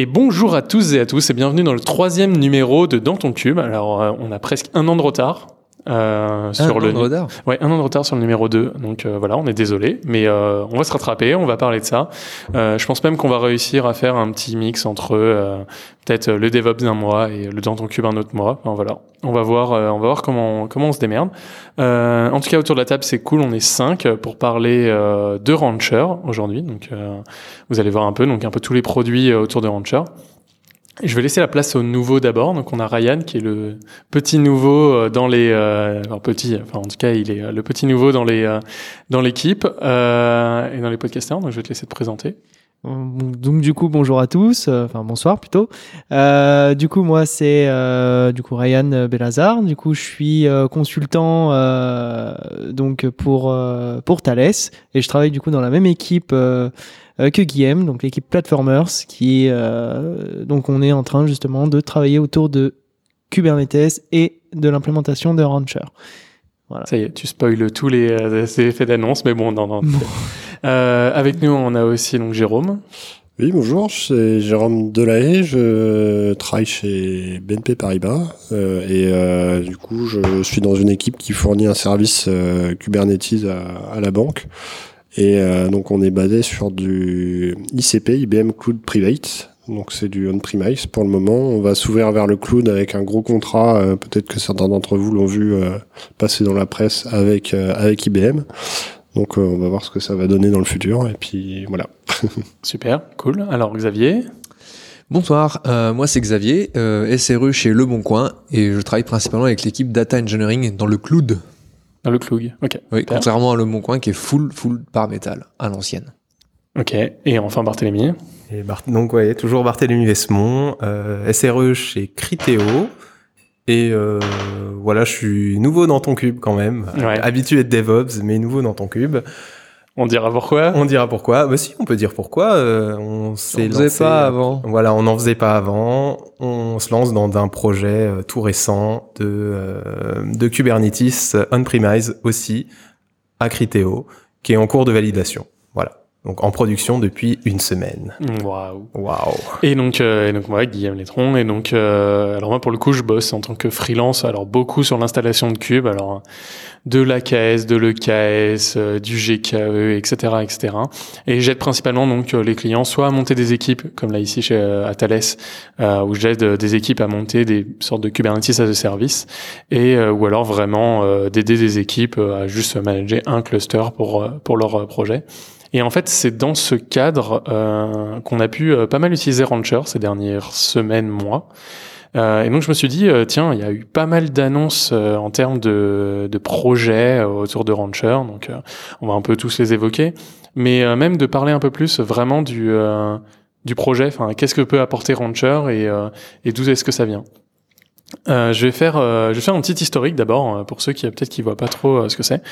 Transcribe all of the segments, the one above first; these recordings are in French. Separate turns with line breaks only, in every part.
Et bonjour à tous et à tous et bienvenue dans le troisième numéro de Dans ton cube. Alors euh, on a presque un an de retard.
Euh, sur un
le
an de retard
Ouais, un an de retard sur le numéro 2. Donc euh, voilà, on est désolé, mais euh, on va se rattraper, on va parler de ça. Euh, je pense même qu'on va réussir à faire un petit mix entre euh, peut-être le DevOps d'un mois et le dans ton cube un autre mois. Enfin, voilà, on va voir, on va voir comment comment on se démerde. en tout cas, autour de la table, c'est cool. On est cinq pour parler de Rancher aujourd'hui. Donc vous allez voir un peu, donc un peu tous les produits autour de Rancher. Je vais laisser la place au nouveau d'abord. Donc on a Ryan qui est le petit nouveau euh, dans les, euh, petit, enfin en tout cas il est euh, le petit nouveau dans les euh, dans l'équipe euh, et dans les podcasters. Donc je vais te laisser te présenter.
Donc du coup bonjour à tous, enfin bonsoir plutôt. du coup moi c'est du coup Ryan Belazar. Du coup je suis consultant donc pour pour Thales et je travaille du coup dans la même équipe euh, que Guillaume, donc l'équipe Platformers, qui euh, donc on est en train justement de travailler autour de Kubernetes et de l'implémentation de Rancher.
Voilà. Ça y est, tu spoiles tous les, euh, effets d'annonce, mais bon, non, non. euh, avec nous, on a aussi donc Jérôme.
Oui, bonjour, c'est Jérôme Delahaye, je travaille chez BNP Paribas euh, et euh, du coup je suis dans une équipe qui fournit un service euh, Kubernetes à, à, la banque. Et euh, donc on est basé sur du ICP, IBM Cloud Private. Donc c'est du on-premise pour le moment. On va s'ouvrir vers le cloud avec un gros contrat. Euh, peut-être que certains d'entre vous l'ont vu euh, passer dans la presse avec avec IBM. Donc on va voir ce que ça va donner dans le futur. Et puis voilà.
Super, cool. Alors Xavier?
Bonsoir, euh, moi c'est Xavier, euh, SRE chez Le Bon Coin et je travaille principalement avec l'équipe Data Engineering dans le cloud.
Dans le Cloug, ok.
Oui, contrairement à Le Bon Coin qui est full, full par métal, à l'ancienne.
Ok, et enfin Barthélemy.
Et Donc, ouais, toujours Barthélemy Vesmont, euh, SRE chez Criteo. Et euh, voilà, je suis nouveau dans ton cube quand même. Habitué de DevOps, mais nouveau dans ton cube.
On dira pourquoi
On dira pourquoi. Bah si, on peut dire pourquoi. Euh, on
s'est faisait pas avant.
Voilà, on n'en faisait pas avant. On se lance dans un projet euh, tout récent de, euh, de Kubernetes on-premise aussi, à Criteo, qui est en cours de validation. Voilà. Donc en production depuis une semaine.
Waouh.
Waouh.
Et donc, euh, et donc moi, Guillaume Létron. Et donc, euh, alors moi pour le coup, je bosse en tant que freelance. Alors beaucoup sur l'installation de Cube. Alors de l'AKS, de l'EKS, euh, du GKE, etc., etc. Et j'aide principalement donc les clients soit à monter des équipes, comme là ici chez à Thales, où j'aide des équipes à monter des sortes de Kubernetes as a service, et ou alors vraiment d'aider des équipes à juste manager un cluster pour pour leur projet. Et en fait, c'est dans ce cadre euh, qu'on a pu euh, pas mal utiliser Rancher ces dernières semaines, mois. Euh, et donc je me suis dit, euh, tiens, il y a eu pas mal d'annonces euh, en termes de, de projets autour de Rancher, donc on va un peu tous les évoquer, mais même de parler un peu plus vraiment du, du projet, enfin qu'est-ce que peut apporter Rancher et, et d'où est-ce que ça vient? Euh, je vais faire, euh, je vais faire un petit historique d'abord euh, pour ceux qui peut-être qui voient pas trop euh, ce que c'est.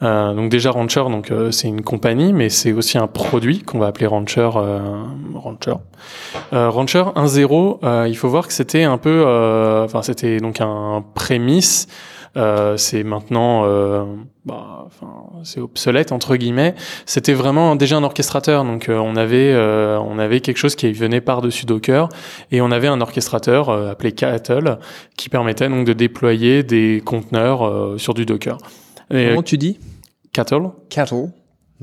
donc déjà Rancher, donc c'est une compagnie, mais c'est aussi un produit qu'on va appeler Rancher. Rancher. Rancher 1.0, il faut voir que c'était un peu, enfin c'était donc un prémisse euh, c'est maintenant, euh, bah, c'est obsolète entre guillemets. C'était vraiment déjà un orchestrateur, donc euh, on avait, on avait quelque chose qui venait par dessus Docker et on avait un orchestrateur appelé Cattle qui permettait donc de déployer des conteneurs sur du Docker.
Comment tu dis?
Cattle.
Cattle.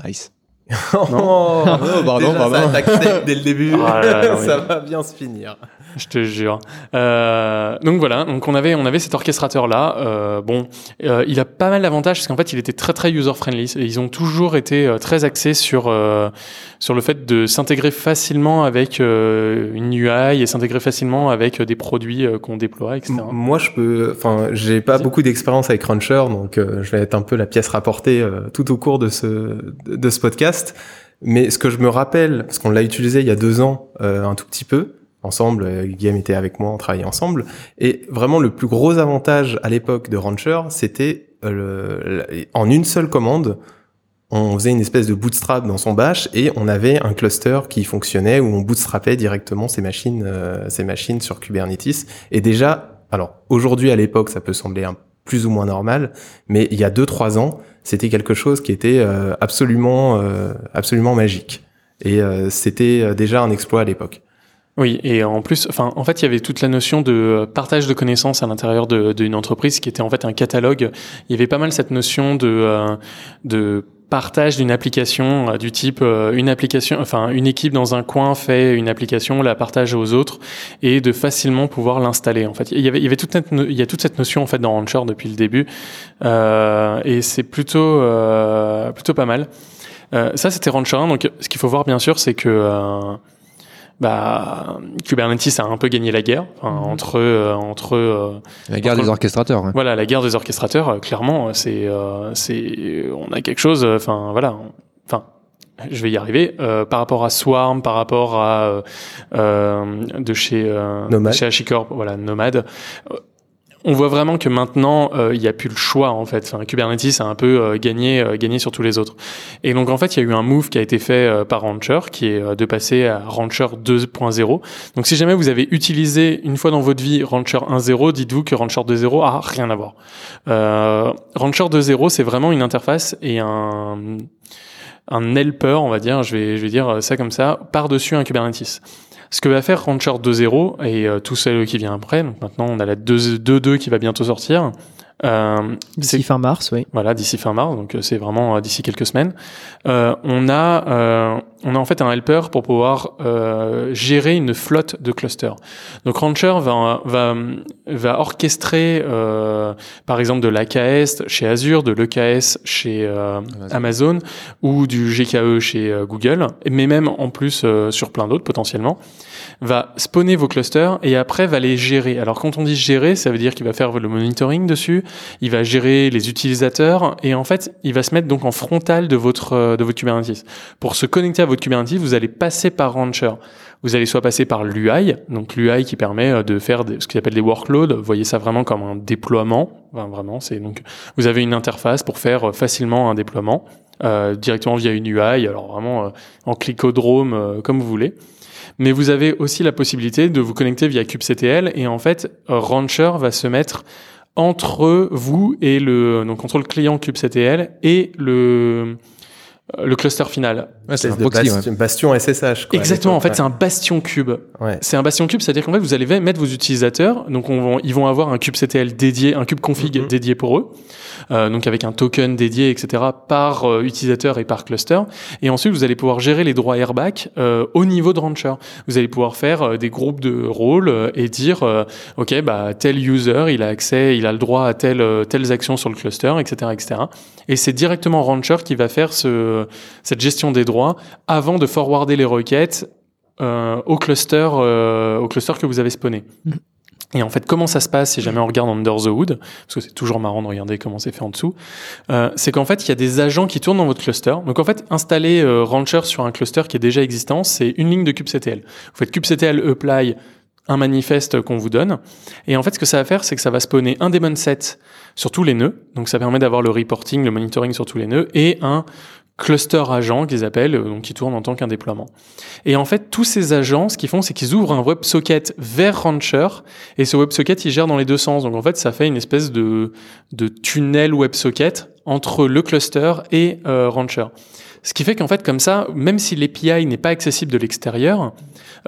Nice.
non, oh, pardon, pardon. Ça dès le début. Ah, ça va bien se finir
je te jure. Euh, donc voilà, donc on avait on avait cet orchestrateur là. Euh, bon, euh, il a pas mal d'avantages parce qu'en fait il était très très user friendly. Ils ont toujours été très axés sur sur le fait de s'intégrer facilement avec une UI et s'intégrer facilement avec des produits qu'on déploie, etc.
Moi je peux, enfin j'ai pas beaucoup d'expérience avec Rancher, donc je vais être un peu la pièce rapportée tout au cours de ce de ce podcast. Mais ce que je me rappelle, parce qu'on l'a utilisé il y a deux ans un tout petit peu, ensemble, euh, Guillaume était avec moi, on travaillait ensemble. Et vraiment, le plus gros avantage à l'époque de Rancher, c'était euh, en une seule commande, on faisait une espèce de bootstrap dans son bash et on avait un cluster qui fonctionnait où on bootstrapait directement ces machines, euh, ces machines sur Kubernetes. Et déjà, alors aujourd'hui à l'époque, ça peut sembler un plus ou moins normal, mais il y a deux trois ans, c'était quelque chose qui était absolument absolument magique. Et c'était déjà un exploit à l'époque.
Oui, et en plus, enfin, en fait, il y avait toute la notion de partage de connaissances à l'intérieur d'une entreprise qui était en fait un catalogue. Il y avait pas mal cette notion de euh, de partage d'une application euh, du type euh, une application enfin une équipe dans un coin fait une application la partage aux autres et de facilement pouvoir l'installer en fait il y avait il y avait toute cette il y a toute cette notion en fait dans Rancher depuis le début euh, et c'est plutôt euh, plutôt pas mal ça c'était Rancher 1 donc ce qu'il faut voir bien sûr c'est que bah, Kubernetes a un peu gagné la guerre enfin,
Mhm.
entre euh, entre euh,
La guerre
entre-
des orchestrateurs. hein.
voilà la guerre des orchestrateurs euh, clairement c'est euh, c'est on a quelque chose euh, enfin voilà enfin je vais y arriver euh, par rapport à Swarm par rapport à euh, euh, de chez euh,
Nomad.
chez HashiCorp voilà Nomad euh, on voit vraiment que maintenant euh, il n'y a plus le choix en fait. Kubernetes a un peu euh, gagné euh, gagné sur tous les autres. Et donc en fait il y a eu un move qui a été fait par Rancher qui est de passer à Rancher 2.0. Donc si jamais vous avez utilisé une fois dans votre vie Rancher 1.0, dites-vous que Rancher 2.0 a rien à voir. Rancher 2.0 c'est vraiment une interface et un un helper, on va dire, je vais, je vais dire ça comme ça, par-dessus un Kubernetes. Ce que va faire Rancher 2.0 et euh, tout celle qui vient après, donc maintenant on a la 2.2 qui va bientôt sortir, euh,
D'ici fin mars, oui.
voilà, d'ici fin mars, donc euh, c'est vraiment euh, d'ici quelques semaines. On a, euh, on a en fait un helper pour pouvoir euh, gérer une flotte de clusters. Donc Rancher va va va orchestrer, euh, par exemple, de l'AKS chez Azure, de l'EKS chez euh, Amazon ou du GKE chez Google, mais même en plus euh, sur plein d'autres potentiellement va spawner vos clusters et après va les gérer. Alors quand on dit gérer, ça veut dire qu'il va faire le monitoring dessus, il va gérer les utilisateurs et en fait, il va se mettre donc en frontal de votre euh, de votre Kubernetes. Pour se connecter à votre Kubernetes, vous allez passer par Rancher. Vous allez soit passer par l'UI, donc l'UI qui permet euh, de faire des- ce qu'ils appellent des workloads. Vous voyez ça vraiment comme un déploiement. Vraiment, c'est donc vous avez une interface pour faire euh, facilement un déploiement euh, directement via une UI. Alors vraiment euh, en clicodrome euh, comme vous voulez. Mais vous avez aussi la possibilité de vous connecter via kubectl et en fait, Rancher va se mettre entre vous et le donc entre le client kubectl et le le cluster final.
Ouais, c'est un
Espèce de
proxy.
bastion, SSH. Quoi,
Exactement. En fait,
Ouais.
c'est un bastion cube.
Ouais.
C'est un bastion cube, c'est-à-dire qu'en fait, vous allez mettre vos utilisateurs, donc on va- ils vont avoir un kubectl dédié, un kube config
Mhm.
dédié pour eux, euh, donc avec un token dédié, etc., par euh, utilisateur et par cluster. Et ensuite, vous allez pouvoir gérer les droits airbag euh, au niveau de Rancher. Vous allez pouvoir faire euh, des groupes de rôles euh, et dire, euh, ok, bah tel user, il a accès, il a le droit à telle, euh, telles actions sur le cluster, etc., etc. Et c'est directement Rancher qui va faire ce, cette gestion des droits avant de forwarder les requêtes euh, au cluster euh, au cluster que vous avez spawné.
Mhm.
Et en fait, comment ça se passe si jamais on regarde Under the Hood, parce que c'est toujours marrant de regarder comment c'est fait en dessous, euh, c'est qu'en fait, il y a des agents qui tournent dans votre cluster. Donc en fait, installer euh, Rancher sur un cluster qui est déjà existant, c'est une ligne de kubectl. Vous faites kubectl apply un manifeste qu'on vous donne. Et en fait, ce que ça va faire, c'est que ça va spawner un daemon set sur tous les nœuds. Donc ça permet d'avoir le reporting, le monitoring sur tous les nœuds, et un cluster agent qu'ils appellent, euh, donc qui tourne en tant qu'un déploiement. Et en fait, tous ces agents, ce qu'ils font, c'est qu'ils ouvrent un WebSocket vers Rancher, et ce WebSocket, il gère dans les deux sens. Donc en fait, ça fait une espèce de, de tunnel WebSocket entre le cluster et euh, Rancher. Ce qui fait qu'en fait, comme ça, même si l'API n'est pas accessible de l'extérieur,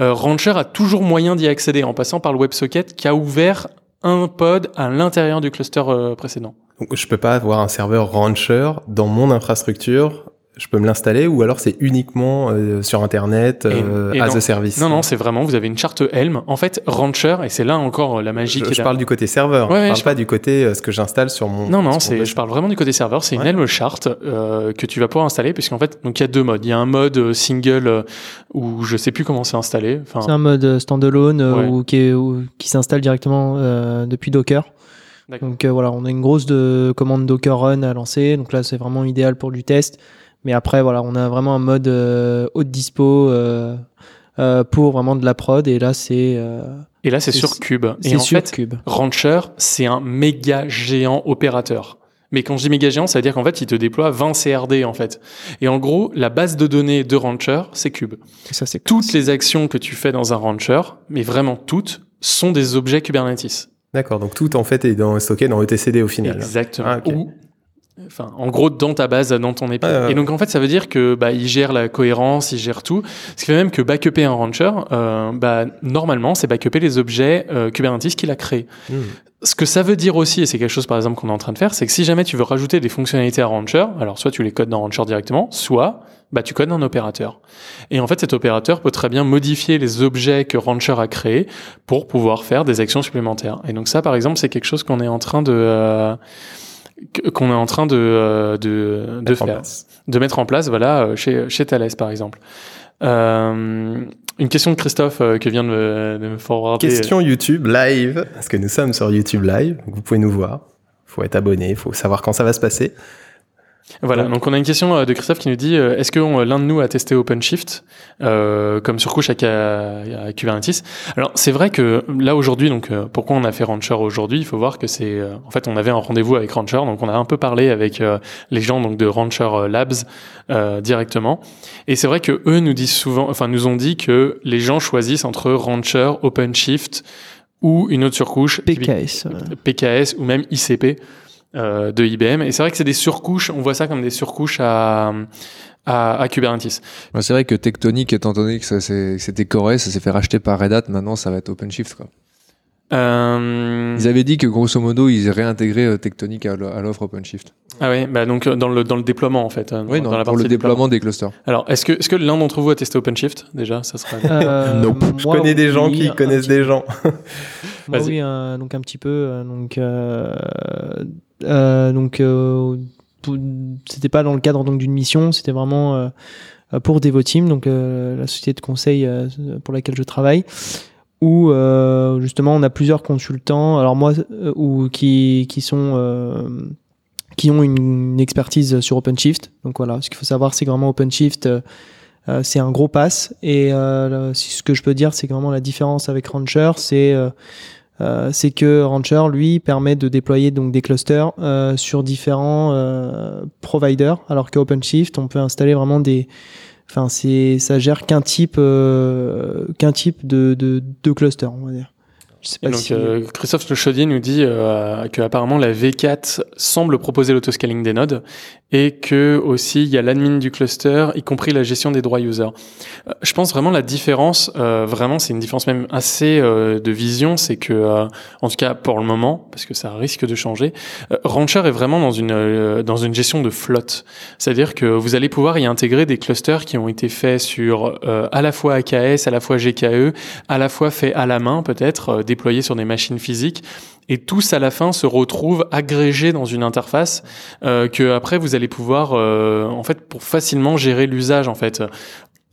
euh, Rancher a toujours moyen d'y accéder en passant par le WebSocket qui a ouvert un pod à l'intérieur du cluster précédent.
Je peux pas avoir un serveur Rancher dans mon infrastructure. Je peux me l'installer ou alors c'est uniquement euh, sur Internet, euh,
Et- et
as
non.
a service?
Non, non, c'est vraiment, vous avez une charte Helm. En fait, Rancher, et c'est là encore euh, la magie
Je,
qui est
je
là-
parle du côté serveur.
Ouais, ouais,
je parle
je
pas du côté euh, ce que j'installe sur mon.
Non, non, c'est, je parle vraiment du côté serveur. C'est une. Helm chart euh, que tu vas pouvoir installer, puisqu'en fait, donc il y a deux modes. Il y a un mode euh, single euh, où je sais plus comment c'est installé. Enfin,
C'est un mode euh, standalone euh,
Ouais.
ou qui, qui s'installe directement euh, depuis Docker.
D'accord.
Donc euh, voilà, on a une grosse de commande Docker Run à lancer. Donc là, c'est vraiment idéal pour du test. Mais après, voilà, on a vraiment un mode euh, haute dispo euh, euh, pour vraiment de la prod. Et là, c'est
et là, c'est sur Cube. Et
c'est
en
sur
fait,
Cube.
Rancher, c'est un méga géant opérateur. Mais quand je dis méga géant, ça veut dire qu'en fait, il te déploie 20 CRD, en fait. Et en gros, la base de données de Rancher, c'est Cube.
Et ça, c'est
Toutes les actions que tu fais dans un Rancher, mais vraiment toutes, sont des objets Kubernetes.
D'accord. Donc tout en fait est dans, stocké dans etcd au final.
Exactement.
Ah.
Ou Enfin, en gros, dans ta base, dans ton
ouais.
Et donc, en fait, ça veut dire que bah, il gère la cohérence, il gère tout. Ce qui fait même que backuper un rancher, euh, bah, normalement, c'est backuper les objets euh, Kubernetes qu'il a créés.
Hmm.
Ce que ça veut dire aussi, et c'est quelque chose par exemple qu'on est en train de faire, c'est que si jamais tu veux rajouter des fonctionnalités à Rancher, alors soit tu les codes dans Rancher directement, soit bah, tu codes un opérateur. Et en fait, cet opérateur peut très bien modifier les objets que Rancher a créés pour pouvoir faire des actions supplémentaires. Et donc ça, par exemple, c'est quelque chose qu'on est en train de euh, qu'on est en train de euh, de, de
Mettre en
faire,
place.
de mettre en place, voilà, euh, chez chez Thales par exemple. Euh, une question de Christophe euh, que vient de me, de me forwarder.
Question YouTube live, parce que nous sommes sur YouTube live, vous pouvez nous voir. Faut être abonné, faut savoir quand ça va se passer.
Voilà,
Donc-
on a une question euh, de Christophe qui nous dit euh, est-ce que l'un de nous a testé OpenShift euh, comme surcouche à, Kubernetes Alors c'est vrai que là aujourd'hui, donc euh, pourquoi on a fait Rancher aujourd'hui? Il faut voir que c'est euh, en fait on avait un rendez-vous avec Rancher, donc on a un peu parlé avec les gens donc de Rancher Labs euh, directement, et c'est vrai que eux nous disent souvent, enfin nous ont dit que les gens choisissent entre Rancher, OpenShift ou une autre surcouche
PKS.
PKS ou même ICP euh, de IBM. Et c'est vrai que c'est des surcouches, on voit ça comme des surcouches à, à, à Kubernetes.
Ouais, C'est vrai que Tectonic, étant donné que ça, c'est- que c'était Core, ça s'est fait racheter par Red Hat, maintenant ça va être OpenShift. Quoi.
Euh,
Ils avaient dit que grosso modo, ils réintégraient euh, Tectonic à l'o- à l'offre OpenShift.
ah oui, bah donc euh, dans le, dans le déploiement en fait. euh,
Oui,
dans,
non,
la
pour
partie
le déploiement des clusters.
Alors, est-ce que, est-ce que l'un d'entre vous a testé OpenShift déjà? Ça serait.
Euh,
Nope. Je
moi,
connais des gens
oui,
qui
un
connaissent
petit
des gens.
Moi,
Vas-y.
oui, euh, donc un petit peu. donc, euh, donc, euh, c'était pas dans le cadre donc d'une mission, c'était vraiment euh, euh, pour Devoteam, donc euh, la société de conseil euh, pour laquelle je travaille, où euh, justement on a plusieurs consultants. Alors moi, euh, ou qui qui sont euh, qui ont une, expertise sur OpenShift. Donc voilà, ce qu'il faut savoir, c'est vraiment OpenShift. euh, euh, c'est un gros pass et euh, ce que je peux dire c'est vraiment la différence avec Rancher c'est euh, c'est que Rancher lui permet de déployer donc des clusters euh, sur différents euh, providers alors qu'OpenShift on peut installer vraiment des enfin c'est ça gère qu'un type euh, qu'un type de, de de cluster on va dire. Je sais pas
donc,
si
euh, Christophe Le Chaudier nous dit euh, que apparemment la V4 semble proposer l'autoscaling des nodes et que aussi il y a l'admin du cluster, y compris la gestion des droits users. Euh, je pense vraiment la différence, euh, vraiment c'est une différence même assez euh, de vision, c'est que euh, en tout cas pour le moment, parce que ça risque de changer, euh, Rancher est vraiment dans une euh, dans une gestion de flotte, c'est-à-dire que vous allez pouvoir y intégrer des clusters qui ont été faits sur à la fois AKS, à la fois GKE, à la fois faits à la main peut-être, déployés sur des machines physiques. Et tous à la fin se retrouvent agrégés dans une interface euh, que après vous allez pouvoir euh, en fait pour facilement gérer l'usage en fait.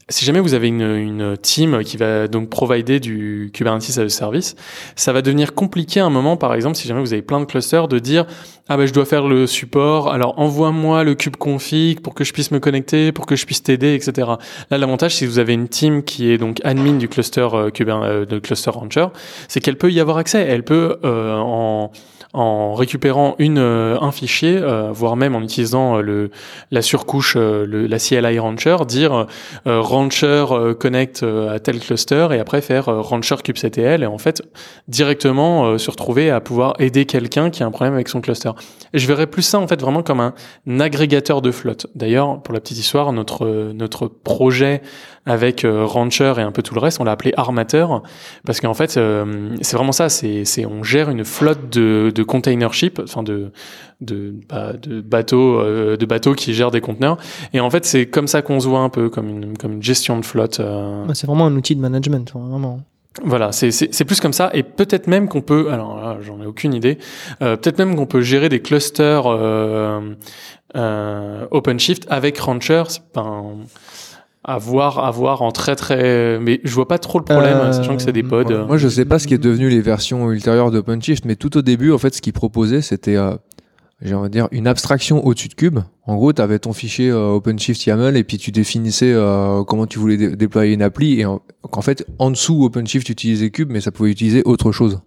Si jamais vous avez une, une team qui va donc provider du Kubernetes as a service, ça va devenir compliqué à un moment, par exemple, si jamais vous avez plein de clusters, de dire ah ben je dois faire le support, alors envoie-moi le kube config pour que je puisse me connecter, pour que je puisse t'aider, etc. Là, l'avantage, si vous avez une team qui est donc admin du cluster euh, Kuber- euh, de cluster Rancher, c'est qu'elle peut y avoir accès. Elle peut euh, en en récupérant une, euh, un fichier, euh, voire même en utilisant euh, le, la surcouche, le, la CLI Rancher, dire Rancher connect à tel cluster et après faire Rancher kubectl et en fait directement se retrouver à pouvoir aider quelqu'un qui a un problème avec son cluster. Je verrais plus ça en fait vraiment comme un, agrégateur de flotte. D'ailleurs, pour la petite histoire, notre notre projet avec Rancher et un peu tout le reste, on l'a appelé Armateur parce qu'en fait c'est vraiment ça. C'est on gère une flotte de de container ship, enfin de de bah, de bateaux euh, de bateaux qui gèrent des conteneurs. Et en fait c'est comme ça qu'on se voit un peu comme une comme une gestion de flotte. euh,
Bah, c'est vraiment un outil de management hein, vraiment
voilà, c'est plus comme ça, et peut-être même qu'on peut, alors là, j'en ai aucune idée, euh, peut-être même qu'on peut gérer des clusters euh, euh, OpenShift avec Rancher, c'est pas un- à voir, à voir en très très, mais je vois pas trop le problème,
Euh,
sachant que c'est des pods.
Moi, moi, je sais pas ce qui est devenu les versions ultérieures d'OpenShift, mais tout au début, en fait, ce qu'ils proposaient, c'était, euh, j'ai envie de dire, une abstraction au-dessus de Cube. En gros, tu avais ton fichier euh, OpenShift YAML et puis tu définissais euh, comment tu voulais dé- déployer une appli. Et en, qu'en fait, en dessous, OpenShift utilisait Cube, mais ça pouvait utiliser autre chose.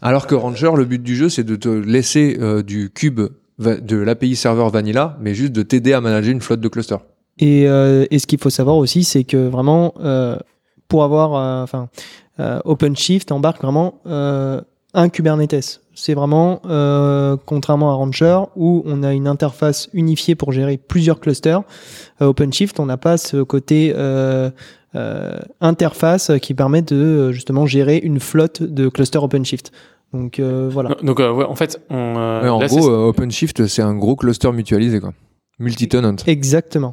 Alors que Rancher, le but du jeu, c'est de te laisser euh, du Cube de l'API serveur vanilla, mais juste de t'aider à manager une flotte de clusters.
Et, euh, et ce qu'il faut savoir aussi, c'est que vraiment, euh, pour avoir, euh, enfin, euh, OpenShift embarque vraiment euh, un Kubernetes. C'est vraiment, euh, contrairement à Rancher, où on a une interface unifiée pour gérer plusieurs clusters. OpenShift, on n'a pas ce côté euh, euh, interface qui permet de justement gérer une flotte de clusters OpenShift. Donc euh, voilà.
Donc, euh, ouais, en fait, on, euh,
Ouais, en
là,
gros, euh, OpenShift, c'est un gros cluster mutualisé, quoi. Multi-tenant.
Exactement.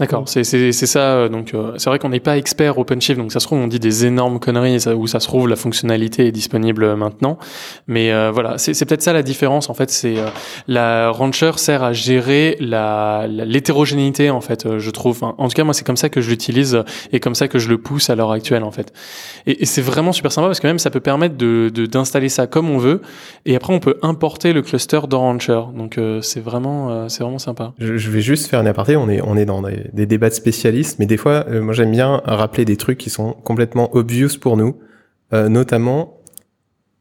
D'accord, c'est c'est c'est ça. euh, Donc euh, c'est vrai qu'on n'est pas expert OpenShift, donc ça se trouve on dit des énormes conneries ça, où ça se trouve la fonctionnalité est disponible euh, maintenant. Mais euh, voilà, c'est c'est peut-être ça la différence en fait. C'est euh, la Rancher sert à gérer la la- l'hétérogénéité en fait. euh, je trouve. Enfin, en tout cas moi c'est comme ça que je l'utilise et comme ça que je le pousse à l'heure actuelle en fait. Et, et c'est vraiment super sympa parce que même ça peut permettre de de- d'installer ça comme on veut et après on peut importer le cluster dans Rancher. Donc euh, c'est vraiment euh, c'est vraiment sympa.
Je, je vais juste faire une aparté. On est, on est dans des, des débats de spécialistes, mais des fois, euh, moi j'aime bien rappeler des trucs qui sont complètement obvious pour nous, euh, notamment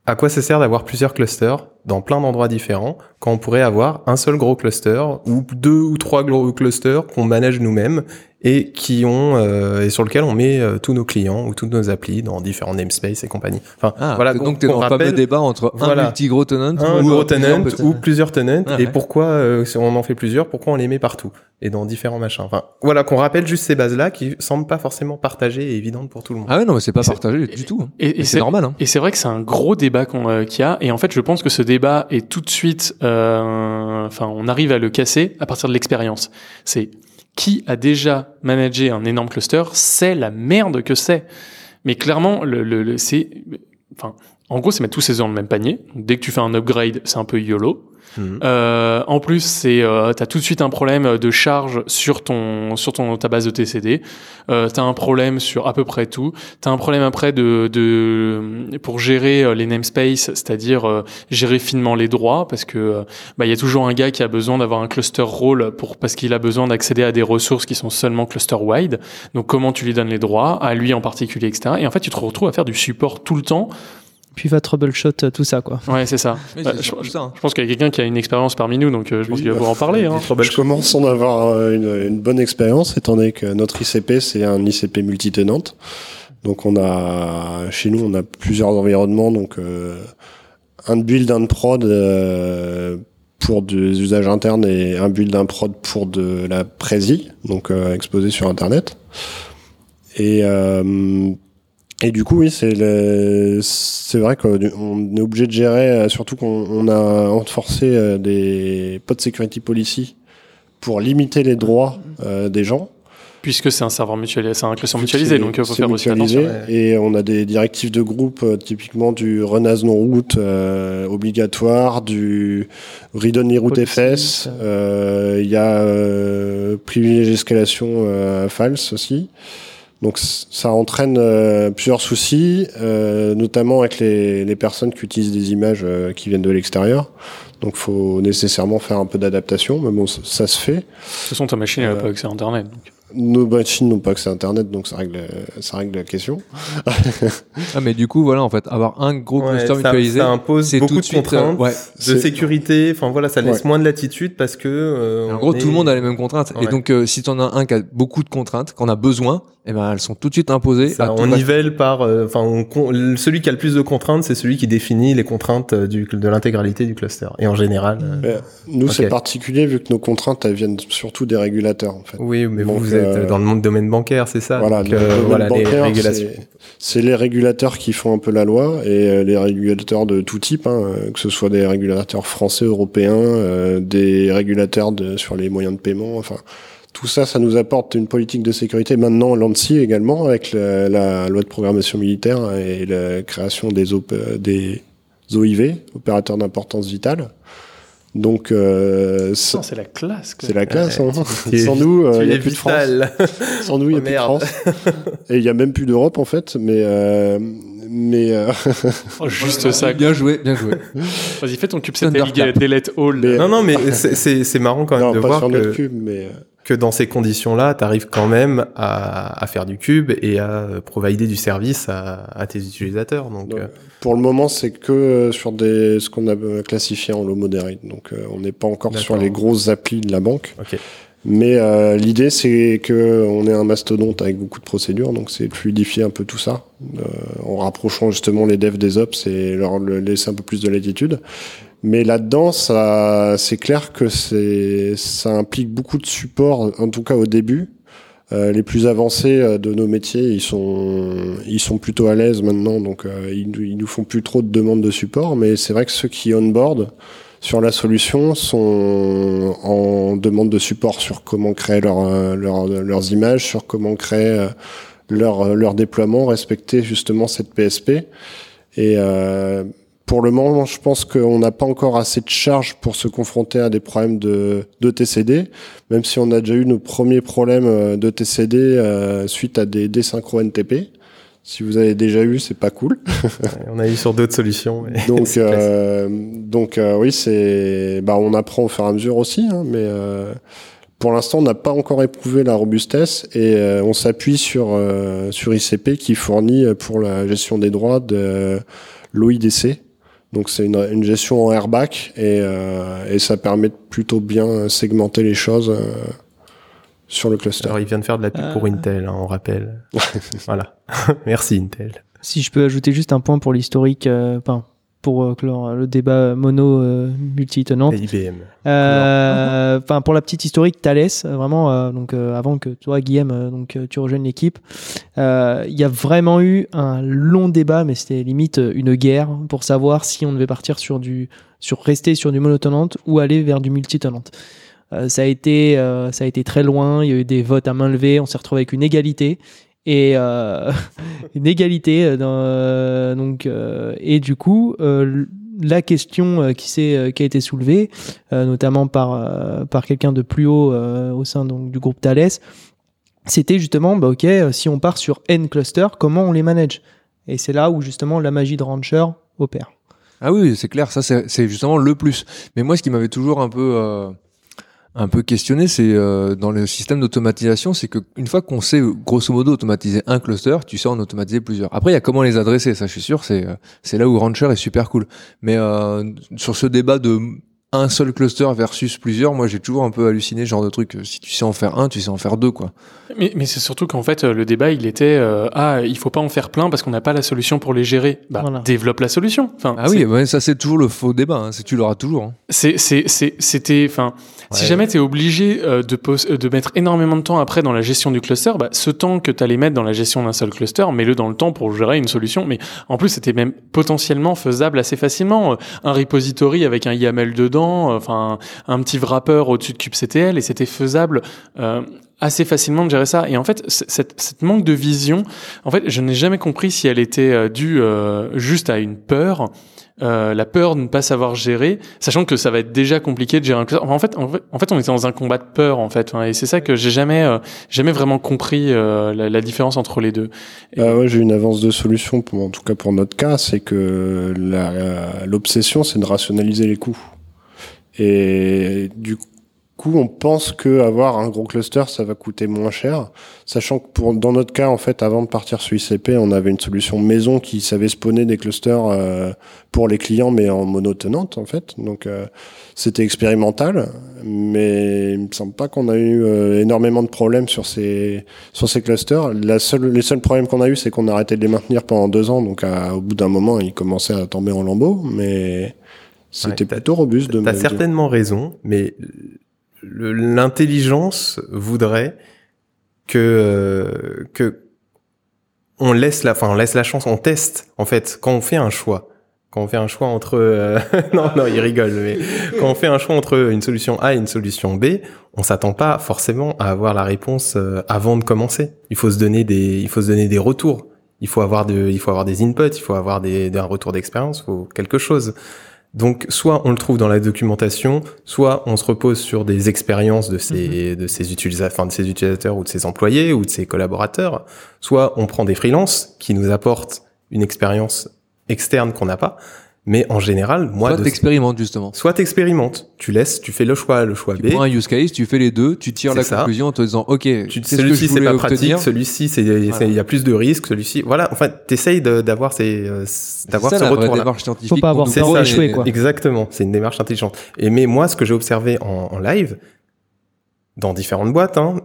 à quoi ça sert d'avoir plusieurs clusters dans plein d'endroits différents quand on pourrait avoir un seul gros cluster ou deux ou trois gros clusters qu'on manage nous-mêmes et qui ont euh, et sur lequel on met euh, tous nos clients ou toutes nos applis dans différents namespaces et compagnie. Enfin
Ah,
voilà
donc t'es
qu'on
dans le
rappelle-
débat entre
Voilà.
un multi-gros tenant
un
ou
gros
plusieurs
tenant
petits-
ou plusieurs tenants
Ah
et
ouais.
pourquoi euh, si on en fait plusieurs pourquoi on les met partout et dans différents machins enfin voilà qu'on rappelle juste ces bases là qui semblent pas forcément partagées et évidentes pour tout le monde
Ah ouais, non, mais c'est pas partagé du tout. hein.
Et, et
Et c'est normal, hein.
Et c'est vrai que c'est un gros débat qu'on, euh, qu'il y a. Et en fait, je pense que ce débat est tout de suite, euh, enfin, on arrive à le casser à partir de l'expérience. C'est qui a déjà managé un énorme cluster, c'est la merde que c'est. Mais clairement, le, le, le- c'est, enfin, en gros, c'est mettre tous ses œufs dans le même panier. Dès que tu fais un upgrade, c'est un peu YOLO.
Mhm.
Euh, en plus, c'est euh, t'as tout de suite un problème de charge sur ton sur ton ta base de TCD. Euh, t'as un problème sur à peu près tout. T'as un problème après de de pour gérer euh, les namespaces, c'est-à-dire euh, gérer finement les droits, parce que euh, bah il y a toujours un gars qui a besoin d'avoir un cluster role pour parce qu'il a besoin d'accéder à des ressources qui sont seulement cluster wide. Donc comment tu lui donnes les droits à lui en particulier, etc. Et en fait, tu te retrouves à faire du support tout le temps.
Puis va troubleshot euh, tout ça quoi.
Ouais, c'est ça. Je, je-
ça, hein.
je pense qu'il y a quelqu'un qui a une expérience parmi nous, donc euh, je pense qu'il va
bah,
pouvoir en parler. Hein.
Je commence à en avoir euh, une, une bonne expérience, étant donné que notre ICP, c'est un ICP multitenant. Donc on a, chez nous, on a plusieurs environnements, donc euh, un build, un de prod euh, pour des usages internes et un build, un prod pour de la prési, donc euh, exposé sur Internet. Et euh, et du coup, oui, c'est le- c'est vrai qu'on est obligé de gérer, euh, surtout qu'on on a renforcé euh, des pod security policy pour limiter les droits euh, des gens.
Puisque c'est un serveur mutualisé, c'est un
que
mutualisé, donc il faut faire aussi attention.
Et on a des directives de groupe, typiquement du run as no root euh, obligatoire, du read only root
Policy,
FS. euh, Il y a euh, privilège escalation euh, false aussi. Donc ça entraîne euh, plusieurs soucis, euh, notamment avec les, les personnes qui utilisent des images euh, qui viennent de l'extérieur. Donc faut nécessairement faire un peu d'adaptation, mais bon, ça, ça se fait.
De toute façon, ta machine, elle n'a
Euh,
pas accès à Internet. donc.
Nos machines n'ont pas accès à Internet, donc ça règle, ça règle la question.
Ah, mais du coup, voilà, en fait, avoir un gros
Ouais,
cluster
ça,
mutualisé,
ça impose
c'est
beaucoup
tout
de
de suite. euh,
contraintes
ouais.
de sécurité enfin voilà ça laisse
Ouais.
moins de latitude parce que euh,
En gros,
est-
tout le monde a les mêmes contraintes. Et donc, euh, si t'en as un qui a beaucoup de contraintes, qu'on a besoin, eh ben, elles sont tout de suite imposées.
Ça, on nivelle par, enfin, celui qui a le plus de contraintes, c'est celui qui définit les contraintes du, de l'intégralité du cluster. Et en général, euh,
nous, c'est particulier vu que nos contraintes, elles viennent surtout des régulateurs, en fait.
oui, mais vous,
Donc,
vous êtes
euh,
dans le monde domaine bancaire, c'est ça?
Voilà,
donc,
le
euh, les régulations.
c'est- les régulateurs qui font un peu la loi et euh, les régulateurs de tout type, hein, que ce soit des régulateurs français, européens, des régulateurs de, sur les moyens de paiement, enfin tout ça, ça nous apporte une politique de sécurité. Maintenant, l'ANSI également, avec la, la loi de programmation militaire et la création des, OP, des OIV, opérateurs d'importance vitale. Donc, euh, c'est
C'est la classe.
c'est la classe.
Ouais,
hein.
tu
Sans nous, euh, il n'y a plus de France. Sans nous, il n'y a
Oh,
plus de. France. Et il n'y a même plus d'Europe, en fait. Mais, euh, mais euh,
Oh, juste ça.
Bien joué, bien joué.
Vas-y, fais ton kubectl
Thunderclap.
delete all.
Mais-
non, non, mais c'est- c'est c'est marrant quand même
non,
de
pas
voir
sur notre
que,
cube, mais euh,
que dans ces conditions-là, tu arrives quand même à, à faire du cube et à provider du service à, à tes utilisateurs. Donc,
Donc,
euh,
pour le moment, c'est que euh, sur des, ce qu'on a euh, classifié en low moderate. Donc, euh, on n'est pas encore sur les grosses applis de la banque. Mais euh, l'idée, c'est que on est un mastodonte avec beaucoup de procédures, donc c'est fluidifier un peu tout ça, euh, en rapprochant justement les devs des ops et leur laisser un peu plus de latitude. Mais là-dedans, c'est clair que ça implique beaucoup de support, en tout cas au début. Euh, les plus avancés euh, de nos métiers, ils sont, ils sont plutôt à l'aise maintenant, donc euh, ils, ils nous font plus trop de demandes de support. Mais c'est vrai que ceux qui onboard sur la solution sont en demande de support sur comment créer leur, leur, leurs images, sur comment créer leur, leur déploiement, respecter justement cette PSP. Et euh, pour le moment, je pense qu'on n'a pas encore assez de charges pour se confronter à des problèmes de, de TCD, même si on a déjà eu nos premiers problèmes euh, de TCD euh, suite à des désynchro NTP. Si vous avez déjà eu, c'est pas cool.
on a eu sur d'autres solutions.
donc, euh, donc euh, oui, c'est, bah, on apprend au fur et à mesure aussi, hein, mais euh, pour l'instant, on n'a pas encore éprouvé la robustesse et on s'appuie sur sur ICP qui fournit pour la gestion des droits de l'OIDC, donc c'est une, une, gestion en airback et, euh, et, ça permet de plutôt bien segmenter les choses euh, sur le cluster.
Alors il vient de faire de la pub pour euh. Intel, hein, on rappelle. voilà. Merci Intel.
Si je peux ajouter juste un point pour l'historique, enfin pour euh, clore le débat mono euh, multi-tenant.
IBM.
Euh, enfin pour la petite historique, Thales, vraiment donc avant que toi Guillaume donc tu rejoignes l'équipe, il y a vraiment eu un long débat, mais c'était limite une guerre pour savoir si on devait partir sur du sur rester sur du monotenante ou aller vers du multi-tenante. ça a été ça a été très loin. Il y a eu des votes à main levée. On s'est retrouvé avec une égalité et euh, une égalité euh, euh, donc et du coup la question qui qui a été soulevée notamment par par quelqu'un de plus haut au sein donc du groupe Thales c'était justement bah ok si on part sur n cluster comment on les manage? Et c'est là où justement la magie de Rancher opère.
Ah oui c'est clair ça c'est justement le plus. Mais moi ce qui m'avait toujours un peu un peu questionné, c'est euh, dans le système d'automatisation, c'est qu'une fois qu'on sait grosso modo automatiser un cluster, tu sais en automatiser plusieurs. Après, il y a comment les adresser, ça je suis sûr, c'est euh, là où Rancher est super cool. Mais euh, sur ce débat de un seul cluster versus plusieurs, moi j'ai toujours un peu halluciné ce genre de truc. Si tu sais en faire un, tu sais en faire deux, quoi.
Mais, mais c'est surtout qu'en fait, le débat, il était euh, ah, il faut pas en faire plein parce qu'on n'a pas la solution pour les gérer. Bah, développe la solution.
Enfin, ah oui, ouais, ça c'est toujours le faux débat. Hein. C'est tu l'auras toujours. Hein.
C'est c'est c'était enfin, si jamais tu es obligé euh, de euh, de mettre énormément de temps après dans la gestion du cluster, bah, ce temps que tu allais mettre dans la gestion d'un seul cluster, mets-le dans le temps pour gérer une solution. Mais en plus, c'était même potentiellement faisable assez facilement. Un repository avec un YAML dedans enfin un petit wrapper au-dessus de kubectl et c'était faisable euh, assez facilement de gérer ça. Et en fait, cette, cette manque de vision, en fait, je n'ai jamais compris si elle était euh, due euh, juste à une peur. Euh, la peur de ne pas savoir gérer, sachant que ça va être déjà compliqué de gérer un cluster. En fait, en fait, on était dans un combat de peur, en fait, et c'est ça que j'ai jamais, jamais vraiment compris la, la, différence entre les deux.
Ah ouais, j'ai une avance de solution, pour, en tout cas pour notre cas, c'est que l'obsession, c'est de rationaliser les coûts. Et du coup, on pense que avoir un gros cluster, ça va coûter moins cher, sachant que pour dans notre cas, en fait, avant de partir sur ICP, on avait une solution maison qui savait spawner des clusters euh, pour les clients, mais en monotenante, en fait. Donc, euh, c'était expérimental, mais il me semble pas qu'on a eu euh, énormément de problèmes sur ces sur ces clusters. Les seuls problèmes qu'on a eu, c'est qu'on a arrêté de les maintenir pendant deux ans, donc au bout d'un moment, ils commençaient à tomber en lambeaux, mais c'était plutôt robuste de
T'as certainement raison, mais l'intelligence voudrait que euh, que on laisse la, enfin on laisse la chance, on teste en fait quand on fait un choix. Quand on fait un choix entre euh, non non il rigole mais quand on fait un choix entre une solution A et une solution B, on s'attend pas forcément à avoir la réponse euh, avant de commencer. Il faut se donner des il faut se donner des retours. Il faut avoir de il faut avoir des inputs, il faut avoir des, un retour d'expérience, faut quelque chose. Donc, soit on le trouve dans la documentation, soit on se repose sur des expériences de ces, mhm. de ces utilisateurs, enfin, de ces utilisateurs ou de ces employés ou de ces collaborateurs, soit on prend des freelances qui nous apportent une expérience externe qu'on n'a pas, mais en général, moi,
soit t'expérimentes justement.
Soit t'expérimentes. Tu laisses, tu fais le choix, le choix
tu
B.
prends un use case, tu fais les deux, tu tires la conclusion en te disant, ok,
celui-ci c'est pas pratique, celui-ci c'est, il y a plus de risques, celui-ci, voilà. Enfin, t'essayes d'avoir ces, euh, d'avoir ce retour-là.
démarche scientifique.
Faut pas avoir peur d'échouer, quoi.
Exactement. C'est une démarche intelligente. Et mais moi, ce que j'ai observé en, en live, dans différentes boîtes, hein,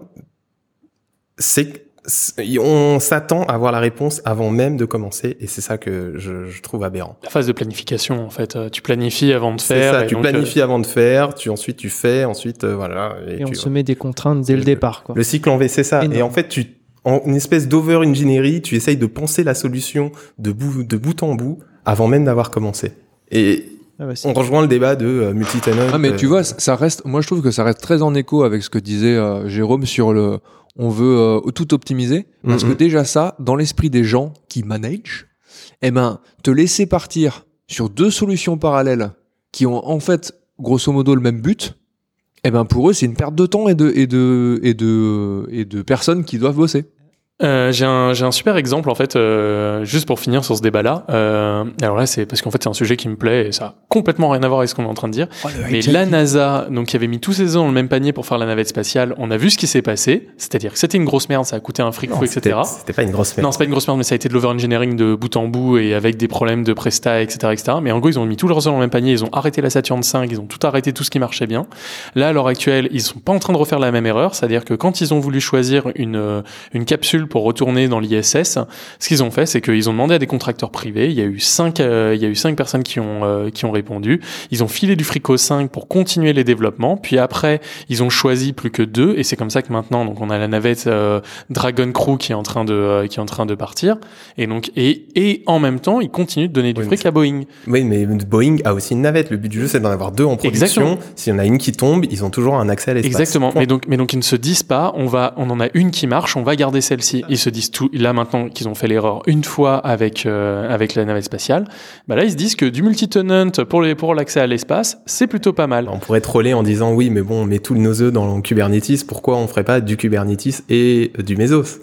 c'est on s'attend à avoir la réponse avant même de commencer et c'est ça que je, je, trouve aberrant.
La phase de planification en fait, euh, tu planifies avant de faire.
Ça, tu planifies avant de faire, tu ensuite tu fais, ensuite euh, voilà.
Et, et on se met des contraintes dès le départ. Quoi.
Le cycle en V c'est ça. Et en fait tu en une espèce d'over-engineering, tu essayes de penser la solution de bout, de bout en bout avant même d'avoir commencé. Et ah bah on rejoint le débat de euh, multi-tenant.
Ah mais tu vois, ça reste, moi je trouve que ça reste très en écho avec ce que disait Jérôme sur le, on veut euh, tout optimiser parce que mhm. déjà ça, dans l'esprit des gens qui managent, eh ben, te laisser partir sur deux solutions parallèles qui ont en fait grosso modo le même but, eh ben pour eux c'est une perte de temps et de et de et de et de personnes qui doivent bosser.
Euh, j'ai un, un, super exemple en fait, euh, juste pour finir sur ce débat-là. Euh, alors là, c'est parce qu'en fait c'est un sujet qui me plaît et ça a complètement rien à voir avec ce qu'on est en train de dire. Oh, Mais la NASA, donc qui avait mis tous ses œufs dans le même panier pour faire la navette spatiale, on a vu ce qui s'est passé. C'est-à-dire que c'était une grosse merde, ça a coûté un fric fou, etc.
C'était pas une grosse merde.
Non, c'est pas une grosse merde, mais ça a été de l'over-engineering de bout en bout et avec des problèmes de presta, etc., etc. Mais en gros, ils ont mis tous leurs œufs dans le même panier, ils ont arrêté la Saturn 5, ils ont tout arrêté tout ce qui marchait bien. Là, à l'heure actuelle, ils sont pas en train de refaire la même erreur, c'est-à-dire que quand ils ont voulu choisir une une capsule pour retourner dans l'ISS, ce qu'ils ont fait, c'est qu'ils ont demandé à des contracteurs privés. Il y a eu cinq, euh, il y a eu cinq personnes qui ont euh, qui ont répondu. Ils ont filé du fric aux cinq pour continuer les développements. Puis après, ils ont choisi plus que deux, et c'est comme ça que maintenant, donc on a la navette euh, Dragon Crew qui est en train de qui est en train de partir. Et donc et et en même temps, ils continuent de donner du fric à Boeing.
Oui, mais Boeing a aussi une navette. Le but du jeu, c'est d'en avoir deux en production. S'il y en a une qui tombe, ils ont toujours un accès à l'espace.
Exactement. Mais donc mais donc ils ne se disent pas, on va, on en a une qui marche, on va garder celle-ci. Ils se disent tout là maintenant qu'ils ont fait l'erreur une fois avec euh, avec la navette spatiale, bah là ils se disent que du multi-tenant pour l'accès à l'espace, c'est plutôt pas mal.
On pourrait troller en disant oui, mais bon, on met tous nos œufs dans Kubernetes, pourquoi on ferait pas du Kubernetes et du Mesos?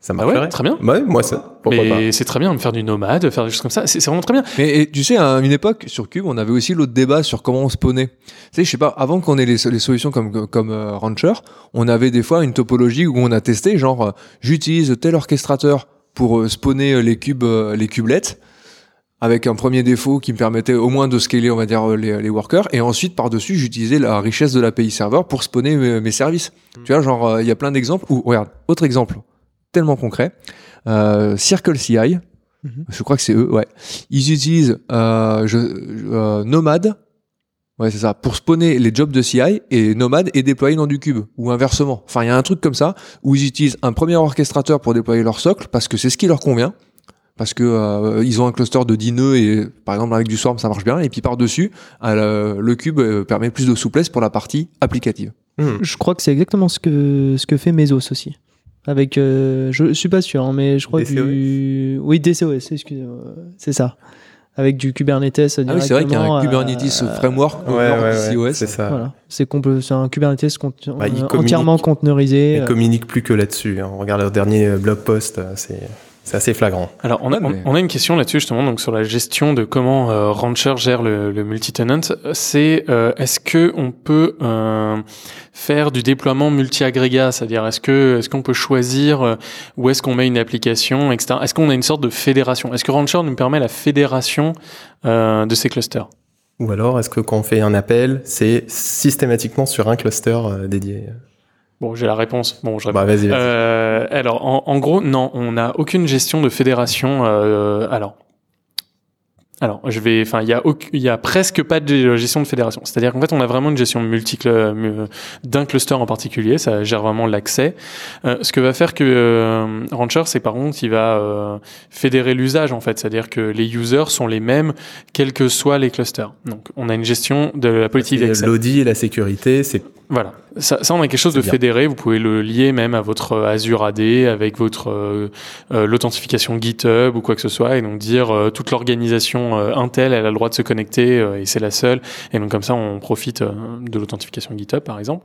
Ça
marcherait. Ah ouais, très bien.
Ouais, moi ça.
mais c'est très bien de faire du nomade, de faire des choses comme ça. C'est vraiment très bien.
Mais tu sais, à une époque sur Cube, on avait aussi l'autre débat sur comment on spawnait. Tu sais, je sais pas, avant qu'on ait les, les, solutions comme comme euh, Rancher, on avait des fois une topologie où on a testé genre euh, j'utilise tel orchestrateur pour euh, spawner les cubes les cubelettes avec un premier défaut qui me permettait au moins de scaler, on va dire, les, les workers. Et ensuite, par-dessus, j'utilisais la richesse de l'API serveur pour spawner mes, services. Mm. Tu vois, genre, il y a plein d'exemples. Ou, regarde, autre exemple tellement concret. Euh, Circle CI, mhm. je crois que c'est eux, ouais. Ils utilisent euh, je, euh, Nomad, ouais c'est ça, pour spawner les jobs de CI et Nomad est déployé dans du cube ou inversement. Enfin, il y a un truc comme ça où ils utilisent un premier orchestrateur pour déployer leur socle parce que c'est ce qui leur convient. Parce que euh, ils ont un cluster de 10 nœuds et par exemple avec du Swarm ça marche bien et puis par dessus euh, le cube permet plus de souplesse pour la partie applicative.
Je crois que c'est exactement ce que ce que fait Mesos aussi avec euh, je, suis pas sûr hein, mais je crois que du oui DCOS excusez-moi c'est ça. Avec du Kubernetes ah
c'est vrai qu'il y a un Kubernetes euh, framework
ouais, ouais, ouais c'est ça.
Voilà. c'est c'est un Kubernetes bah, entièrement conteneurisé
il communique plus que là-dessus hein. on regarde leur dernier blog post c'est c'est assez flagrant.
Alors, on a, on, a une question là-dessus, justement, donc sur la gestion de comment euh, Rancher gère le, le multi-tenant. C'est euh, est-ce que on peut euh, faire du déploiement multi-agrégat? C'est-à-dire, est-ce que est-ce qu'on peut choisir euh, où est-ce qu'on met une application, etc. Est-ce qu'on a une sorte de fédération? Est-ce que Rancher nous permet la fédération euh, de ces clusters?
Ou alors, est-ce que quand on fait un appel, c'est systématiquement sur un cluster dédié
Bon, j'ai la réponse. Bon, je
bah, vas-y. Vas
euh, alors, en, en, gros, non, on n'a aucune gestion de fédération. Euh, alors, alors, je vais, enfin, il y a, il y a presque pas de gestion de fédération. C'est-à-dire qu'en fait, on a vraiment une gestion multi d'un cluster en particulier. Ça gère vraiment l'accès. Euh, ce que va faire que euh, Rancher, c'est par contre, il va euh, fédérer l'usage en fait. C'est-à-dire que les users sont les mêmes, quels que soient les clusters. Donc, on a une gestion de la politique d'accès.
L'audit et la sécurité, c'est
voilà. Ça, ça, on a quelque chose de fédéré. Vous pouvez le lier même à votre Azure AD, avec votre euh, l'authentification GitHub ou quoi que ce soit, et donc dire toute l'organisation euh, Intel, elle a le droit de se connecter euh, et c'est la seule. Et donc comme ça, on profite euh, de l'authentification GitHub, par exemple.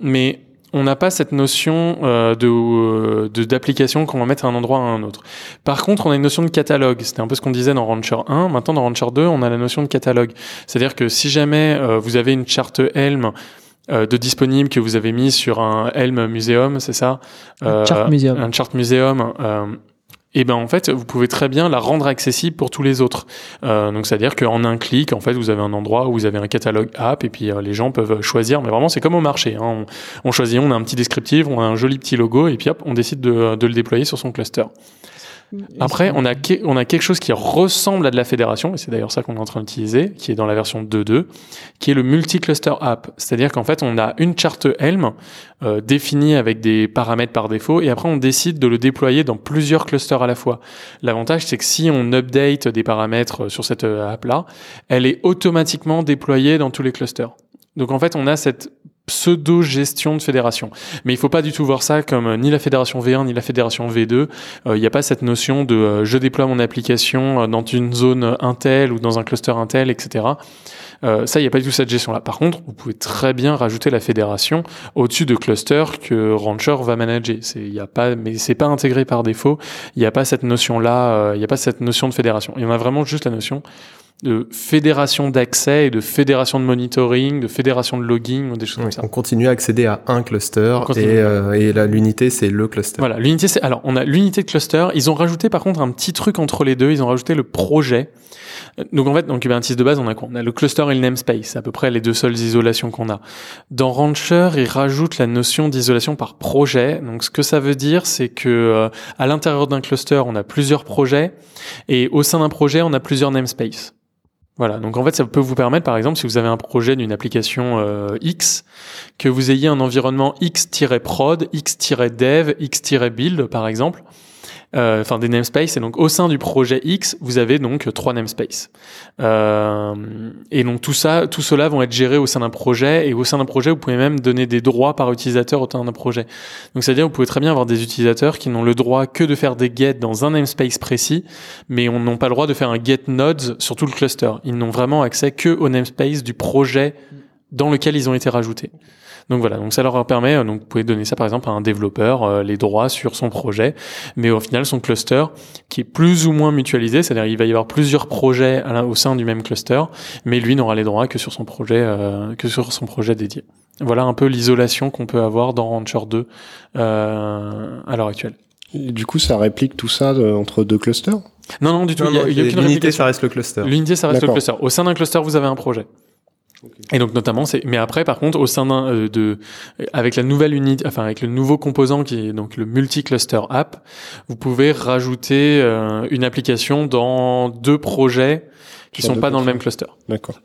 mais on n'a pas cette notion de d'application qu'on va mettre à un endroit à un autre. Par contre, on a une notion de catalogue. C'était un peu ce qu'on disait dans Rancher 1. Maintenant, dans Rancher 2, on a la notion de catalogue. C'est-à-dire que si jamais vous avez une charte Helm de disponible que vous avez mis sur un Helm Museum, c'est ça?
Un chart Museum.
Un chart Museum et ben en fait, vous pouvez très bien la rendre accessible pour tous les autres. Euh, donc c'est-à-dire qu'en un clic, en fait, vous avez un endroit où vous avez un catalogue app et puis euh, les gens peuvent choisir. Mais vraiment, c'est comme au marché. Hein. On, choisit, on a un petit descriptif, on a un joli petit logo et puis hop, on décide de, de le déployer sur son cluster. Après, on a, on a quelque chose qui ressemble à de la fédération, et c'est d'ailleurs ça qu'on est en train d'utiliser, qui est dans la version 2.2, qui est le multi-cluster app. C'est-à-dire qu'en fait, on a une charte Helm euh, définie avec des paramètres par défaut, et après, on décide de le déployer dans plusieurs clusters à la fois. L'avantage, c'est que si on update des paramètres sur cette euh, app-là, elle est automatiquement déployée dans tous les clusters. Donc en fait, on a cette pseudo-gestion de fédération. Mais il faut pas du tout voir ça comme euh, ni la fédération V1 ni la fédération V2. Euh, il n'y a pas cette notion de euh, je déploie mon application dans une zone Intel ou dans un cluster Intel, etc. ça, il n'y a pas du tout cette gestion-là. Par contre, vous pouvez très bien rajouter la fédération au-dessus de clusters que Rancher va manager. C'est, y a pas, mais c'est pas intégré par défaut. Il n'y a pas cette notion-là. Il n'y a pas cette notion de fédération. Il y en a vraiment juste la notion de fédération d'accès et de fédération de monitoring, de fédération de logging, des choses comme ça.
On continue à accéder à un cluster et, euh, et l'unité c'est le cluster.
Voilà, l'unité c'est alors on a l'unité de cluster. Ils ont rajouté par contre un petit truc entre les deux. Ils ont rajouté le projet. Donc en fait dans Kubernetes de base on a quoi? On a le cluster et le namespace. C'est à peu près les deux seules isolations qu'on a. Dans Rancher ils rajoutent la notion d'isolation par projet. Donc ce que ça veut dire c'est que euh, à l'intérieur d'un cluster on a plusieurs projets et au sein d'un projet on a plusieurs namespaces. Voilà, donc en fait, ça peut vous permettre, par exemple, si vous avez un projet d'une application euh, X, que vous ayez un environnement X-prod, X-dev, X-build, par exemple, enfin des namespaces. Et donc au sein du projet X, vous avez donc trois namespaces. Euh, et donc tout ça, tout cela vont être gérés au sein d'un projet. Et au sein d'un projet, vous pouvez même donner des droits par utilisateur au sein d'un projet. Donc c'est-à-dire vous pouvez très bien avoir des utilisateurs qui n'ont le droit que de faire des get dans un namespace précis, mais on n'ont pas le droit de faire un get nodes sur tout le cluster. Ils n'ont vraiment accès que au namespace du projet dans lequel ils ont été rajoutés. Donc voilà, donc ça leur permet, euh, donc vous pouvez donner ça par exemple à un développeur, euh, les droits sur son projet, mais au final son cluster qui est plus ou moins mutualisé, c'est-à-dire il va y avoir plusieurs projets au sein du même cluster, mais lui n'aura les droits que sur son projet, euh, que sur son projet dédié. Voilà un peu l'isolation qu'on peut avoir dans Rancher 2 euh, à l'heure actuelle.
du coup, ça réplique tout ça entre deux clusters?
Non, non, du tout.
L'unité, ça reste le cluster.
L'unité, ça reste le cluster. Au sein d'un cluster, vous avez un projet. Et donc notamment, c'est mais après par contre au sein d'un euh, de avec la nouvelle unité, enfin avec le nouveau composant qui est donc le multi-cluster app, vous pouvez rajouter euh, une application dans deux projets qui sont pas dans le même cluster.
D'accord.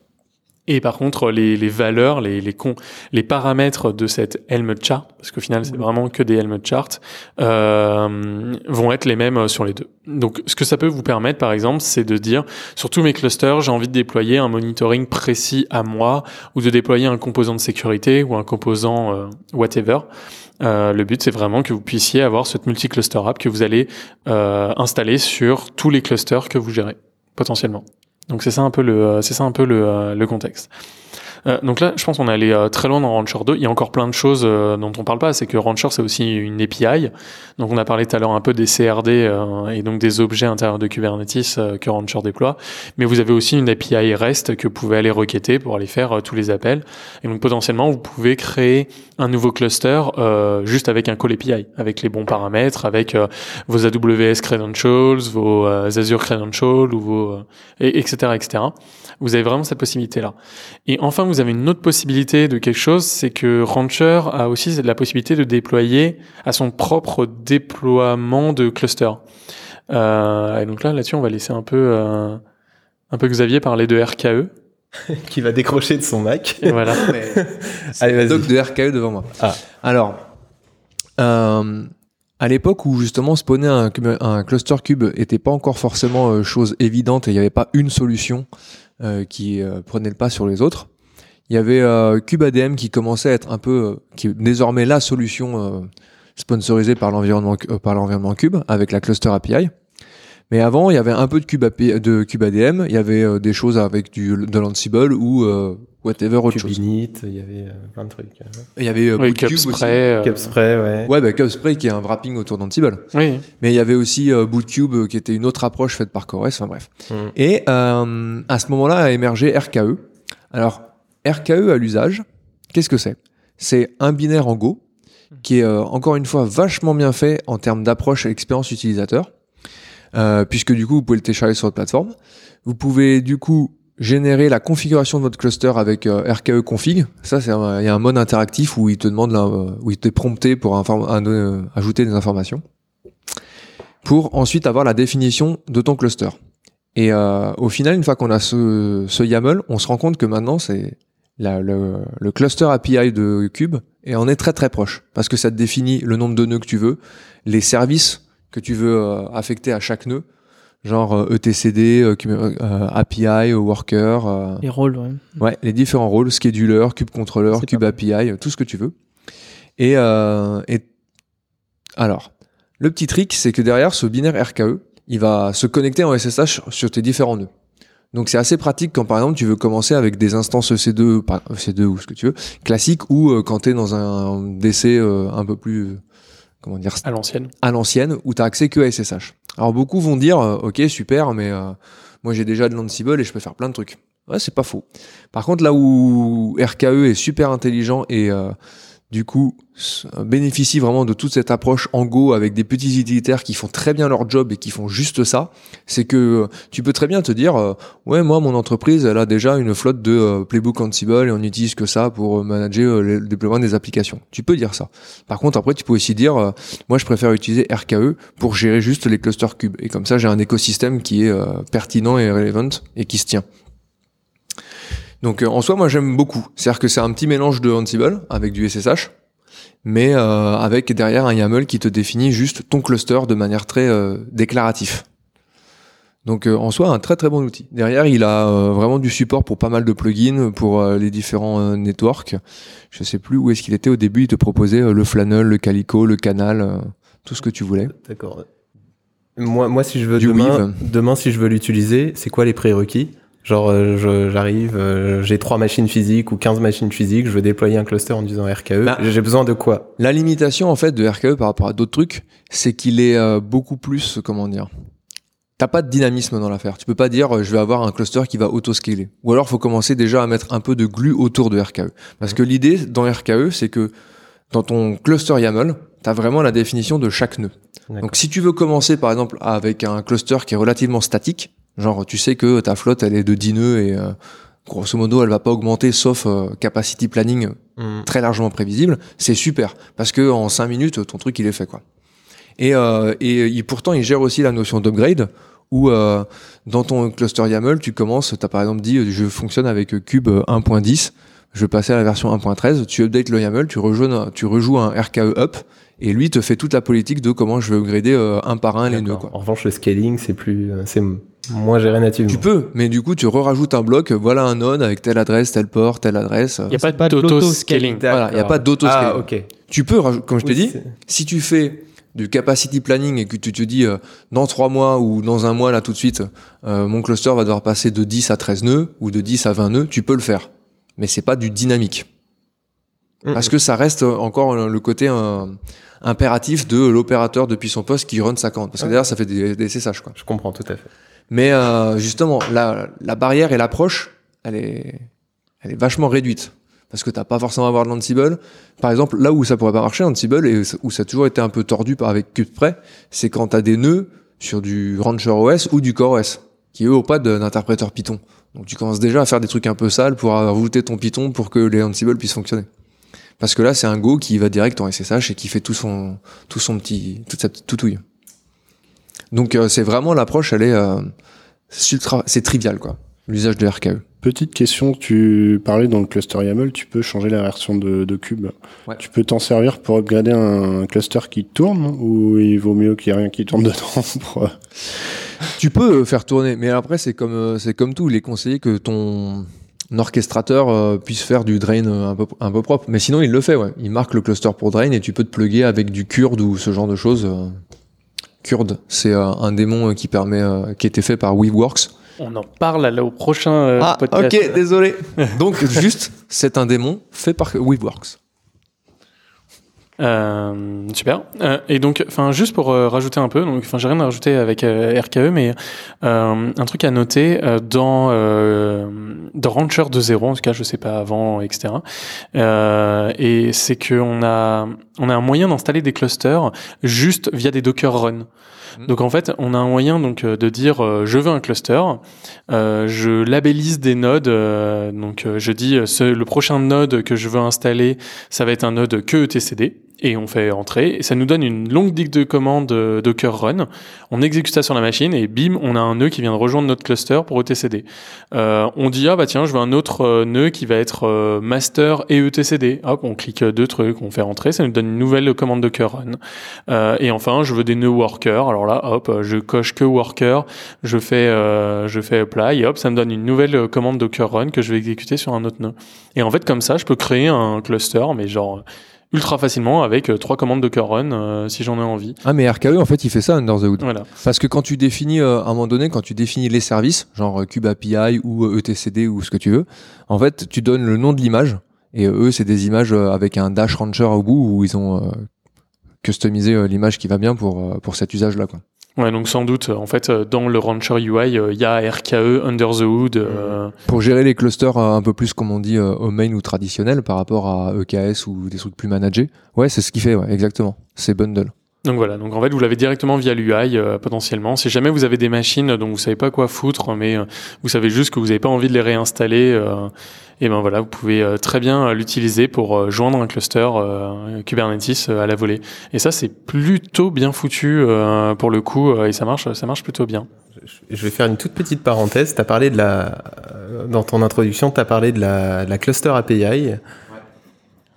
Et par contre, les, les valeurs, les, les, con, les paramètres de cette Helm chart, parce qu'au final, c'est vraiment que des Helm charts, euh, vont être les mêmes sur les deux. Donc, ce que ça peut vous permettre, par exemple, c'est de dire, sur tous mes clusters, j'ai envie de déployer un monitoring précis à moi, ou de déployer un composant de sécurité, ou un composant euh, whatever. Euh, le but, c'est vraiment que vous puissiez avoir cette multi-cluster app que vous allez euh, installer sur tous les clusters que vous gérez, potentiellement. Donc c'est ça un peu le, euh, c'est ça un peu le, euh, le contexte. Euh, donc là, je pense qu'on est allé euh, très loin dans Rancher 2. Il y a encore plein de choses euh, dont on parle pas. C'est que Rancher, c'est aussi une API. Donc on a parlé tout à l'heure un peu des CRD et donc des objets intérieurs de Kubernetes que Rancher déploie. Mais vous avez aussi une API REST que vous pouvez aller requêter pour aller faire tous les appels. Et donc potentiellement, vous pouvez créer un nouveau cluster juste avec un call API, avec les bons paramètres, avec vos AWS credentials, vos Azure credentials ou vos et, etc etc. Vous avez vraiment cette possibilité là. Et enfin, avez une autre possibilité de quelque chose, c'est que Rancher a aussi la possibilité de déployer à son propre déploiement de cluster. Euh, et donc là, là-dessus, on va laisser un peu, euh, un peu Xavier parler de RKE.
qui va décrocher de son Mac.
voilà.
Allez, vas-y. Doc de RKE devant moi.
Ah.
Alors, euh, à l'époque où justement spawner un, un, cluster cube était pas encore forcément chose évidente et il n'y avait pas une solution euh, qui euh, prenait le pas sur les autres, il y avait euh, CubeADM qui commençait à être un peu, qui est désormais la solution sponsorisée par l'environnement par l'environnement Cube avec la cluster API. Mais avant, il y avait un peu de Cube, API, de CubeADM, il y avait des choses avec du de l'Ansible ou whatever autre chose.
il y avait plein de trucs.
Il y avait euh,
oui, Cubespray,
aussi. Cubespray, ouais.
Ouais, bah, Cubespray qui est un wrapping autour d'Ansible.
Oui.
Mais il y avait aussi euh, Bootcube qui était une autre approche faite par CoreOS, enfin bref.
Mm.
Et euh, à ce moment-là a émergé RKE. Alors, RKE à l'usage, qu'est-ce que c'est? C'est un binaire en Go qui est encore une fois vachement bien fait en termes d'approche et expérience utilisateur. euh, puisque du coup, vous pouvez le télécharger sur votre plateforme. Vous pouvez du coup générer la configuration de votre cluster avec euh, RKE config. Ça, c'est il y a un mode interactif où il te demande, euh, où il t'est prompté pour euh, ajouter des informations, pour ensuite avoir la définition de ton cluster. Et euh, au final, une fois qu'on a ce YAML, on se rend compte que maintenant, c'est la- le, le cluster API de Cube et on est très très proche parce que ça te définit le nombre de nœuds que tu veux, les services que tu veux euh, affecter à chaque nœud, genre ETCD, euh, Cube- euh, API, Worker,
Les rôles, ouais.
ouais, les différents rôles, scheduler, Cube Controller, Cube API, tout ce que tu veux. Et, euh, et alors, le petit trick, c'est que derrière ce binaire RKE, il va se connecter en SSH sur tes différents nœuds. Donc c'est assez pratique quand par exemple tu veux commencer avec des instances EC2, par- EC2 ou ce que tu veux, classique ou euh, quand tu es dans un DC euh, un peu plus, euh, comment dire,
À l'ancienne.
à l'ancienne où tu as accès que à SSH. Alors beaucoup vont dire OK, super, mais moi j'ai déjà de l'Ansible et je peux faire plein de trucs. Ouais, c'est pas faux. Par contre, là où RKE est super intelligent et euh, du coup bénéficie vraiment de toute cette approche en Go avec des petits utilitaires qui font très bien leur job et qui font juste ça, c'est que euh, tu peux très bien te dire euh, ouais moi mon entreprise elle a déjà une flotte de euh, Playbook Ansible et on n'utilise que ça pour manager le déploiement des applications. Tu peux dire ça. Par contre après tu peux aussi dire moi je préfère utiliser RKE pour gérer juste les clusters cubes et comme ça j'ai un écosystème qui est pertinent et relevant et qui se tient. Donc euh, en soi moi j'aime beaucoup. C'est-à-dire que c'est un petit mélange de Ansible avec du SSH mais euh, avec derrière un YAML qui te définit juste ton cluster de manière très euh, déclaratif. Donc euh, en soi un très très bon outil. Derrière il a vraiment du support pour pas mal de plugins pour les différents networks. Je sais plus où est-ce qu'il était au début. Il te proposait le Flannel, le Calico, le Canal, tout ce que tu voulais.
D'accord. Moi, moi, si je veux
Du
demain,
Weave.
demain, si je veux l'utiliser, c'est quoi les prérequis? Genre, euh, je- j'arrive, euh, j'ai trois machines physiques ou 15 machines physiques, je veux déployer un cluster en disant RKE.
Bah.
j'ai besoin de quoi?
La limitation en fait de RKE par rapport à d'autres trucs, c'est qu'il est euh, beaucoup plus comment dire. T'as pas de dynamisme dans l'affaire. Tu peux pas dire euh, je vais avoir un cluster qui va auto-scaler. Ou alors faut commencer déjà à mettre un peu de glue autour de RKE. Parce que l'idée dans RKE, c'est que dans ton cluster YAML, t'as vraiment la définition de chaque nœud. Donc si tu veux commencer par exemple avec un cluster qui est relativement statique, genre tu sais que ta flotte elle est de 10 nœuds et euh, grosso modo elle va pas augmenter sauf euh, capacity planning
Hmm.
très largement prévisible, c'est super parce que en 5 minutes ton truc il est fait quoi. Et, euh, et il- pourtant il gère aussi la notion d'upgrade où euh, dans ton cluster YAML tu commences, tu as par exemple dit euh, je fonctionne avec Cube 1.10, je vais passer à la version 1.13, tu updates le YAML, tu rejoues, tu rejoues un RKE up et lui te fait toute la politique de comment je vais upgrader euh, un par un les nœuds quoi.
En revanche, le scaling, c'est plus, euh, c'est moins géré nativement.
Tu peux, mais du coup tu re-rajoutes un bloc, voilà un node avec telle adresse, tel port, telle adresse.
Il n'y a pas,
pas de
d'auto-scaling.
Voilà, il y a pas d'auto-scaling.
Ah, ok.
Tu peux, comme je t'ai
Oui,
dit, si tu fais du capacity planning et que tu te dis euh, dans trois mois ou dans un mois là tout de suite, euh, mon cluster va devoir passer de 10 à 13 nœuds ou de 10 à 20 nœuds, tu peux le faire. Mais c'est pas du dynamique.
Mm,
Parce que ça reste encore le côté euh, impératif de l'opérateur depuis son poste qui run sa commande. Parce que derrière, ça fait des, des SSH, quoi.
Je comprends tout à fait.
Mais euh, justement, la, la barrière et l'approche, elle est, elle est vachement réduite. Parce que t'as pas forcément à avoir de l'Ansible. Par exemple, là où ça pourrait pas marcher, Ansible, et où ça a toujours été un peu tordu par- avec CubePress, c'est quand t'as des nœuds sur du Rancher OS ou du Core OS, qui eux ont pas d'interpréteur Python. Donc tu commences déjà à faire des trucs un peu sales pour router ton Python pour que les Ansible puissent fonctionner. Parce que là, c'est un Go qui va direct en SSH et qui fait tout son, tout son petit, toute sa petite toutouille. Donc euh, c'est vraiment l'approche, elle est, euh, c'est trivial quoi, l'usage de RKE.
Petite question, tu parlais dans le cluster YAML, tu peux changer la version de, de Cube.
Ouais.
Tu peux t'en servir pour upgrader un cluster qui tourne ou il vaut mieux qu'il n'y ait rien qui tourne dedans pour, euh,
Tu peux faire tourner, mais après c'est comme c'est comme tout, il est conseillé que ton orchestrateur euh, puisse faire du drain euh, un peu un peu propre. Mais sinon il le fait, ouais. Il marque le cluster pour drain et tu peux te plugger avec du Kurd ou ce genre de choses. euh. Kurd, c'est euh, un démon qui permet euh, qui été fait par Weaveworks.
On en parle là, au prochain
ah,
podcast.
ok, désolé. Donc juste, c'est un démon fait par Weaveworks.
Euh, super. Euh, et donc, enfin, juste pour euh, rajouter un peu, donc, enfin, j'ai rien à rajouter avec euh, RKE, mais euh, un truc à noter euh, dans euh, dans Rancher 2.0, en tout cas, je sais pas avant, etc. Euh, et c'est que on a on a un moyen d'installer des clusters juste via des Docker Run.
Mm.
Donc en fait, on a un moyen donc de dire euh, je veux un cluster, euh, je labellise des nodes, euh, donc euh, je dis ce- le prochain node que je veux installer, ça va être un node que etcd et on fait entrer et ça nous donne une longue liste de commandes euh, Docker run. On exécute ça sur la machine et bim, on a un nœud qui vient de rejoindre notre cluster pour etcd. Euh, on dit ah bah tiens, je veux un autre euh, nœud qui va être euh, master et etcd. Hop, on clique deux trucs, on fait entrer, ça nous donne une nouvelle commande Docker run. Euh, et enfin, je veux des nœuds worker. Alors là, hop, je coche que worker, je fais, euh, je fais apply, hop, ça me donne une nouvelle commande Docker run que je vais exécuter sur un autre nœud. Et en fait, comme ça, je peux créer un cluster, mais genre ultra facilement avec euh, trois commandes Docker run euh, si j'en ai envie.
Ah, mais RKE, en fait, il fait ça under the hood.
Voilà.
Parce que quand tu définis, euh, à un moment donné, quand tu définis les services, genre Cube API ou etcd ou ce que tu veux, en fait, tu donnes le nom de l'image. Et eux, c'est des images avec un dash rancher au bout où ils ont customisé l'image qui va bien pour, pour cet usage-là. Quoi.
Ouais, donc sans doute, euh, en fait, euh, dans le Rancher UI, euh, il y a RKE under the hood. euh,
Pour gérer les clusters un peu plus, comme on dit, au main ou traditionnel par rapport à EKS ou des trucs plus managés. Ouais, c'est ce qu'il fait, ouais, exactement. C'est bundle.
Donc voilà, donc en fait vous l'avez directement via l'UI euh, potentiellement. Si jamais vous avez des machines dont vous savez pas quoi foutre, mais euh, vous savez juste que vous n'avez pas envie de les réinstaller, euh, et ben voilà, vous pouvez euh, très bien euh, l'utiliser pour euh, joindre un cluster Kubernetes à la volée. Et ça c'est plutôt bien foutu pour le coup et ça marche, ça marche plutôt bien.
Je vais faire une toute petite parenthèse. T'as parlé de la, dans ton introduction, t'as parlé de la, de la cluster API.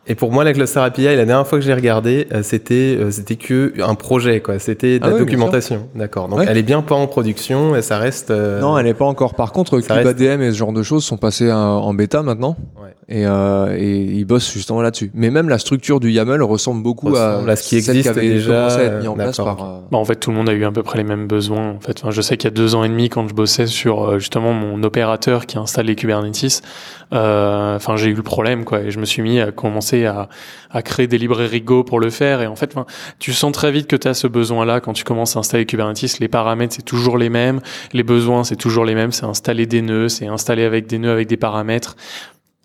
Et pour moi, la cluster API, la dernière fois que j'ai regardé, euh, c'était, euh, c'était que un projet, quoi. C'était de
Ah
la
bien
documentation. D'accord. Donc,
Ouais.
elle est bien pas en production et ça reste. euh,
Non, elle n'est pas encore. Par contre, Cube
reste-
ADM et ce genre de choses sont passés euh, en bêta maintenant.
Ouais.
Et, euh, et ils bossent justement là-dessus. Mais même la structure du YAML ressemble beaucoup
Ressemble
à,
à ce qui
celle
existe
avait
déjà,
à être mis en
euh,
place par. euh,
Bah, en fait, tout le monde a eu à peu près les mêmes besoins. En fait, enfin, je sais qu'il y a deux ans et demi, quand je bossais sur euh, justement mon opérateur qui installe les Kubernetes, euh, enfin, j'ai eu le problème, quoi, et je me suis mis à commencer à, à créer des librairies Go pour le faire. Et en fait, enfin, tu sens très vite que tu as ce besoin-là quand tu commences à installer Kubernetes. Les paramètres, c'est toujours les mêmes. Les besoins, c'est toujours les mêmes. C'est installer des nœuds, c'est installer avec des nœuds avec des paramètres.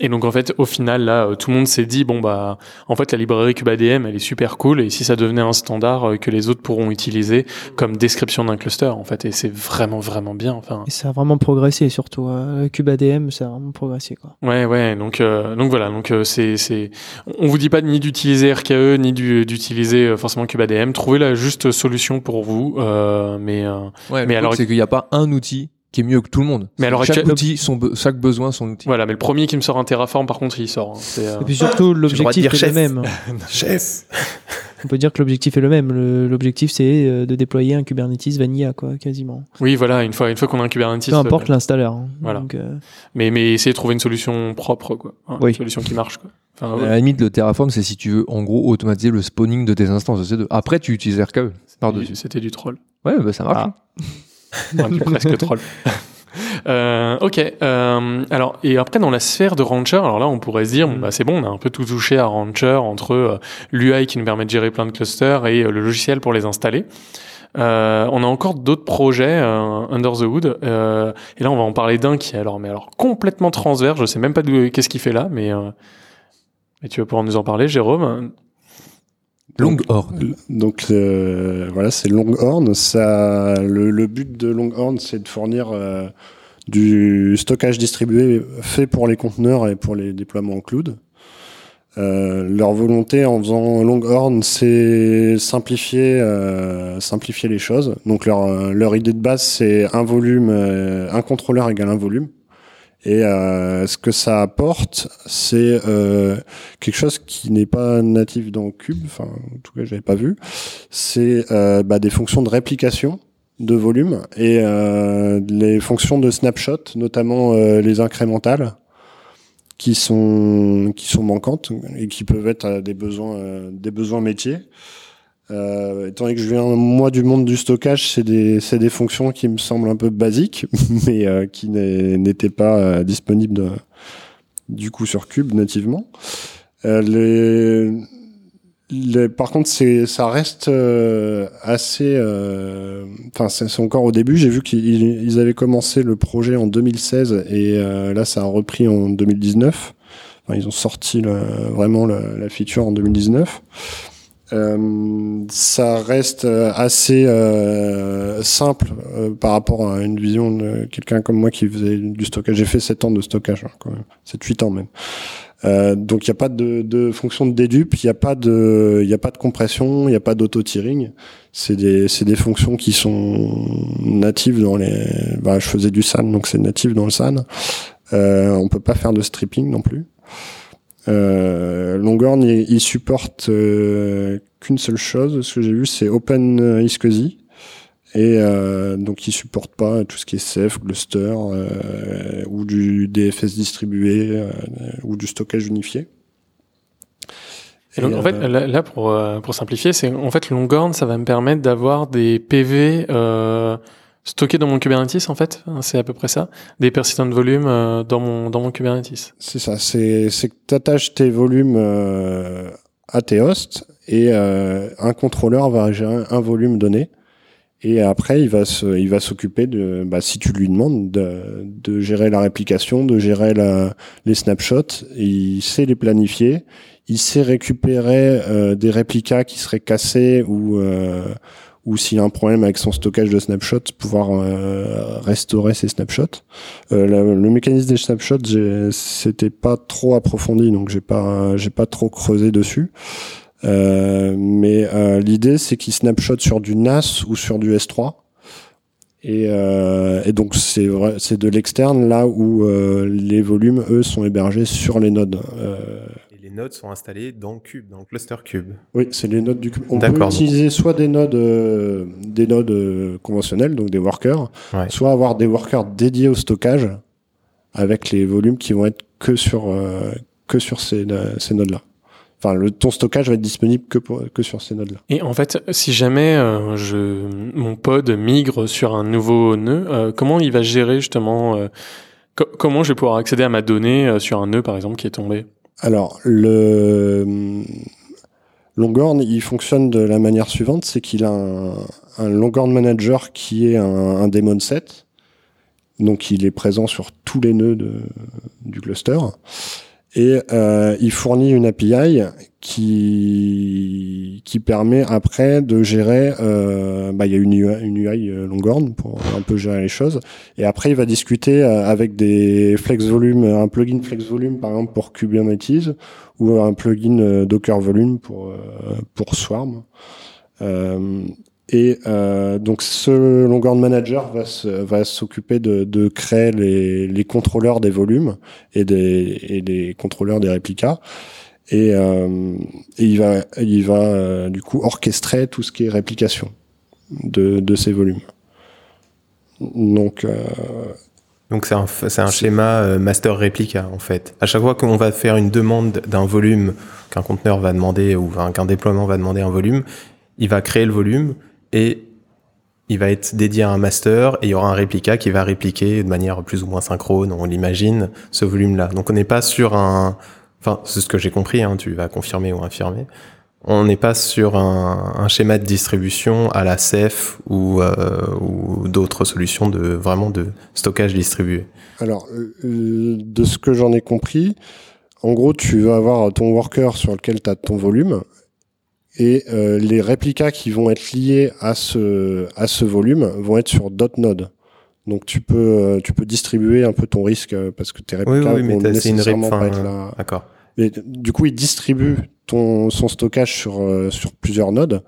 Et donc en fait, au final, là, euh, tout le monde s'est dit bon bah, en fait, la librairie CubeADM, elle est super cool. Et si ça devenait un standard euh, que les autres pourront utiliser comme description d'un cluster, en fait, et c'est vraiment vraiment bien. Enfin,
Et ça a vraiment progressé, surtout. Euh, CubeADM, ça a vraiment progressé, quoi.
ouais, ouais. Donc euh, donc voilà. Donc euh, c'est c'est, on vous dit pas ni d'utiliser RKE ni du- d'utiliser euh, forcément CubeADM. Trouvez la juste solution pour vous. Euh, mais euh,
Ouais,
Mais alors
c'est qu'il n'y a pas un outil qui est mieux que tout le monde.
Mais alors
chaque outil, son be- chaque besoin, son outil.
voilà. Mais le premier qui me sort un Terraform, par contre, il sort. hein. C'est, euh,
Et puis surtout, l'objectif est
chef.
le même.
Chef.
On peut dire que l'objectif est le même. L'objectif, c'est euh, de déployer un Kubernetes vanilla, quoi, quasiment.
Oui, voilà. Une fois une fois qu'on a un Kubernetes.
Peu importe
euh,
l'installeur. hein.
Voilà.
Donc, euh,
Mais, mais essayer de trouver une solution propre, quoi. Hein,
Oui.
Une solution qui marche, quoi. Enfin,
À la limite, le Terraform, c'est si tu veux, en gros, automatiser le spawning de tes instances. c'est de- Après, tu utilises RKE. Par-dessus.
C'était du troll.
Ouais, bah, ça marche.
Ah.
Ouais, du presque troll. Euh, ok. euh, alors et après dans la sphère de Rancher, alors là on pourrait se dire bon, bah c'est bon, on a un peu tout touché à Rancher entre euh, l'UI qui nous permet de gérer plein de clusters et euh, le logiciel pour les installer. Euh, on a encore d'autres projets euh, under the hood euh, et là on va en parler d'un qui est alors mais alors complètement transverse. Je sais même pas qu'est-ce qu'il fait là, mais euh, mais tu vas pouvoir nous en parler, Jérôme.
Longhorn.
Donc euh, voilà, c'est Longhorn. Ça, le, le but de Longhorn, c'est de fournir euh, du stockage distribué fait pour les conteneurs et pour les déploiements en cloud. Euh, leur volonté en faisant Longhorn, c'est simplifier, euh, simplifier les choses. Donc leur, euh, leur idée de base, c'est un volume, euh, un contrôleur égale un volume. Et euh, ce que ça apporte, c'est euh, quelque chose qui n'est pas natif dans Cube, enfin en tout cas j'avais pas vu, c'est euh, bah, des fonctions de réplication de volume et euh, les fonctions de snapshot, notamment euh, les incrémentales, qui sont qui sont manquantes et qui peuvent être des besoins euh, des besoins métiers. Euh, étant donné que je viens moi du monde du stockage, c'est des des fonctions qui me semblent un peu basiques, mais euh, qui n'étaient pas euh, disponibles du coup sur Cube nativement. Par contre, ça reste assez. Enfin, c'est encore au début. J'ai vu qu'ils ils avaient commencé le projet en 2016 et là, ça a repris en 2019. Enfin, ils ont sorti vraiment la feature en 2019. Euh, ça reste euh, assez euh, simple euh, par rapport à une vision de quelqu'un comme moi qui faisait du stockage. J'ai fait 7 ans de stockage, hein, quand même. 7-8 ans même. Euh, donc il n'y a pas de, de fonction de dédupe, il n'y a pas de, il a pas de compression, il n'y a pas d'auto-tearing. C'est des, c'est des fonctions qui sont natives dans les. Bah, je faisais du SAN, donc c'est natif dans le SAN. On peut pas faire de stripping non plus. Euh, Longhorn, il, il supporte euh, qu'une seule chose, ce que j'ai vu, c'est Open iSCSI. Et euh, donc, il supporte pas tout ce qui est Ceph, Gluster, euh, ou du DFS distribué, euh, ou du stockage unifié.
Et donc, en fait,
euh,
là, pour, euh, pour simplifier, c'est en fait Longhorn, ça va me permettre d'avoir des PV stockés dans mon Kubernetes, en fait. Hein, C'est à peu près ça. Des persistants de volume euh, dans mon dans mon Kubernetes.
C'est ça, c'est c'est que tu attaches tes volumes euh, à tes hosts et euh, un contrôleur va gérer un volume donné. Et après, il va se, il va s'occuper de, bah, si tu lui demandes, de, de gérer la réplication, de gérer la, les snapshots. Il sait les planifier. Il sait récupérer euh, des réplicas qui seraient cassés ou euh, ou s'il y a un problème avec son stockage de snapshots, pouvoir euh, restaurer ces snapshots. Euh, le, mécanisme des snapshots, c'était pas trop approfondi, donc j'ai pas j'ai pas trop creusé dessus. Euh, mais euh, l'idée, c'est qu'il snapshot sur du NAS ou sur du S3. Et, euh, et donc c'est c'est de l'externe là où euh, les volumes eux sont hébergés sur les nodes.
Nodes sont installés dans Cube, dans le cluster Cube.
oui, c'est les nodes du. On peut utiliser soit des nodes, euh, des nodes euh, conventionnels, donc des workers,
Ouais.
soit avoir des workers dédiés au stockage avec les volumes qui vont être que sur euh, que sur ces, ces nodes-là. Enfin, le, ton stockage va être disponible que pour, que sur ces nodes-là.
Et en fait, si jamais euh, je mon pod migre sur un nouveau nœud, euh, comment il va gérer justement euh, co- comment je vais pouvoir accéder à ma donnée euh, sur un nœud par exemple qui est tombé?
Alors, le Longhorn, il fonctionne de la manière suivante, c'est qu'il a un, un Longhorn Manager qui est un, un set. Donc, il est présent sur tous les nœuds du cluster. Et euh, il fournit une API qui, qui permet après de gérer, euh, bah, il y a une UI, une UI euh, Longhorn pour un peu gérer les choses. Et après, il va discuter euh, avec des flex volume, un plugin flex volume par exemple pour Kubernetes ou un plugin euh, Docker volume pour pour Swarm. Et euh, donc ce Longhorn Manager va se- va s'occuper de, de créer les, les contrôleurs des volumes et des et des contrôleurs des réplicas. Et, euh, et il va il va euh, du coup orchestrer tout ce qui est réplication de de ces volumes. Donc
Donc c'est un, c'est un schéma master réplica en fait. À chaque fois qu'on va faire une demande d'un volume, qu'un conteneur va demander ou qu'un déploiement va demander un volume, il va créer le volume et il va être dédié à un master et il y aura un réplica qui va répliquer de manière plus ou moins synchrone, on l'imagine, ce volume-là. Donc on n'est pas sur un... Enfin, c'est ce que j'ai compris, hein, tu vas confirmer ou infirmer. On n'est pas sur un, schéma de distribution à la ou, euh, ou d'autres solutions de de stockage distribué.
Alors, euh, de ce que j'en ai compris, en gros, tu vas avoir ton worker sur lequel tu as ton volume et euh, les réplicas qui vont être liés à ce, à ce volume vont être sur d'autres nodes. Donc tu peux, euh, tu peux distribuer un peu ton risque euh, parce que tes
Oui,
réplicas
oui, mais
vont
c'est une
nécessairement pas être là.
D'accord.
Et du coup, il distribue ton, son stockage sur, sur plusieurs nodes.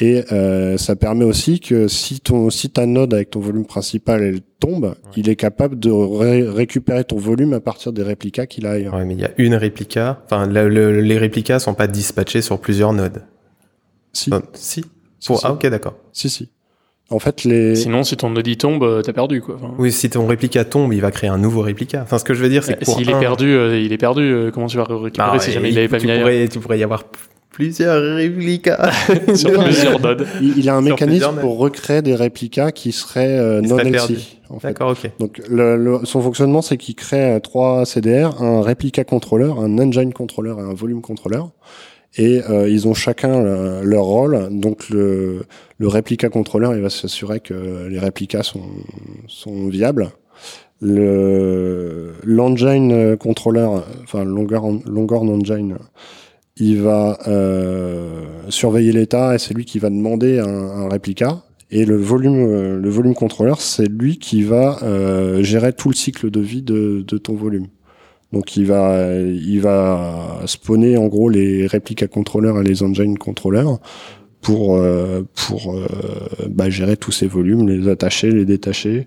Et euh, ça permet aussi que si, ton, si ta node avec ton volume principal elle tombe, il est capable de ré- récupérer ton volume à partir des réplicas qu'il a ailleurs.
Ouais, mais il y a une réplica. Enfin, le- le- les réplicas sont pas dispatchés sur plusieurs nodes.
Si,
Enfin, si.
si,
Pour,
si.
ah, ok, d'accord.
si, si. En fait, les...
Sinon, si ton node y tombe, euh, t'as perdu quoi. Enfin,
Oui, si ton réplica tombe, il va créer un nouveau réplica. Enfin, ce que je veux dire, c'est que pour
S'il
un-
est perdu, euh, il est perdu. euh, comment tu vas récupérer
Ah,
si
et
jamais il l'avait pas
tu
mis ailleurs
pourrais, tu pourrais y avoir plusieurs réplicas.
sur plusieurs nodes
il, il a un
Sur
mécanisme pour recréer des réplicas qui seraient euh, non LC. En fait.
D'accord, ok.
Donc le, le- son fonctionnement, c'est qu'il crée euh, trois CDR, un réplica contrôleur, un engine contrôleur et un volume contrôleur. Et euh, ils ont chacun euh, leur rôle. Donc le, le réplica contrôleur, il va s'assurer que les réplicas sont, viables. Le l'engine contrôleur, enfin Longhorn, Longhorn engine, il va euh, surveiller l'état et c'est lui qui va demander un, un réplica. Et le volume, le volume contrôleur, c'est lui qui va gérer tout le cycle de vie de ton volume. Donc il va, il va spawner en gros les réplica contrôleurs et les engine contrôleurs pour euh, pour euh, bah, gérer tous ces volumes, les attacher, les détacher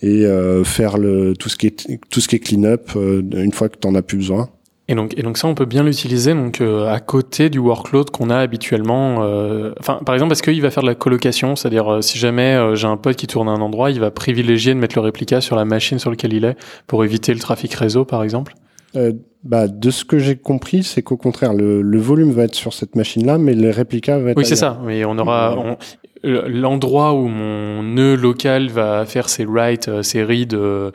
et euh, faire le tout ce qui est tout ce qui est clean up une fois que tu en as plus besoin.
Et donc, et donc ça, on peut bien l'utiliser donc euh, à côté du workload qu'on a habituellement. euh, Enfin, par exemple, est-ce qu'il va faire de la colocation, c'est-à-dire euh, si jamais euh, j'ai un pote qui tourne à un endroit, il va privilégier de mettre le réplica sur la machine sur laquelle il est pour éviter le trafic réseau, par exemple?
Bah, de ce que j'ai compris, c'est qu'au contraire, le, le volume va être sur cette machine-là, mais les réplicas va être
Oui, c'est ça. Mais on aura on- l'endroit où mon nœud local va faire ses writes, euh, ses reads, euh,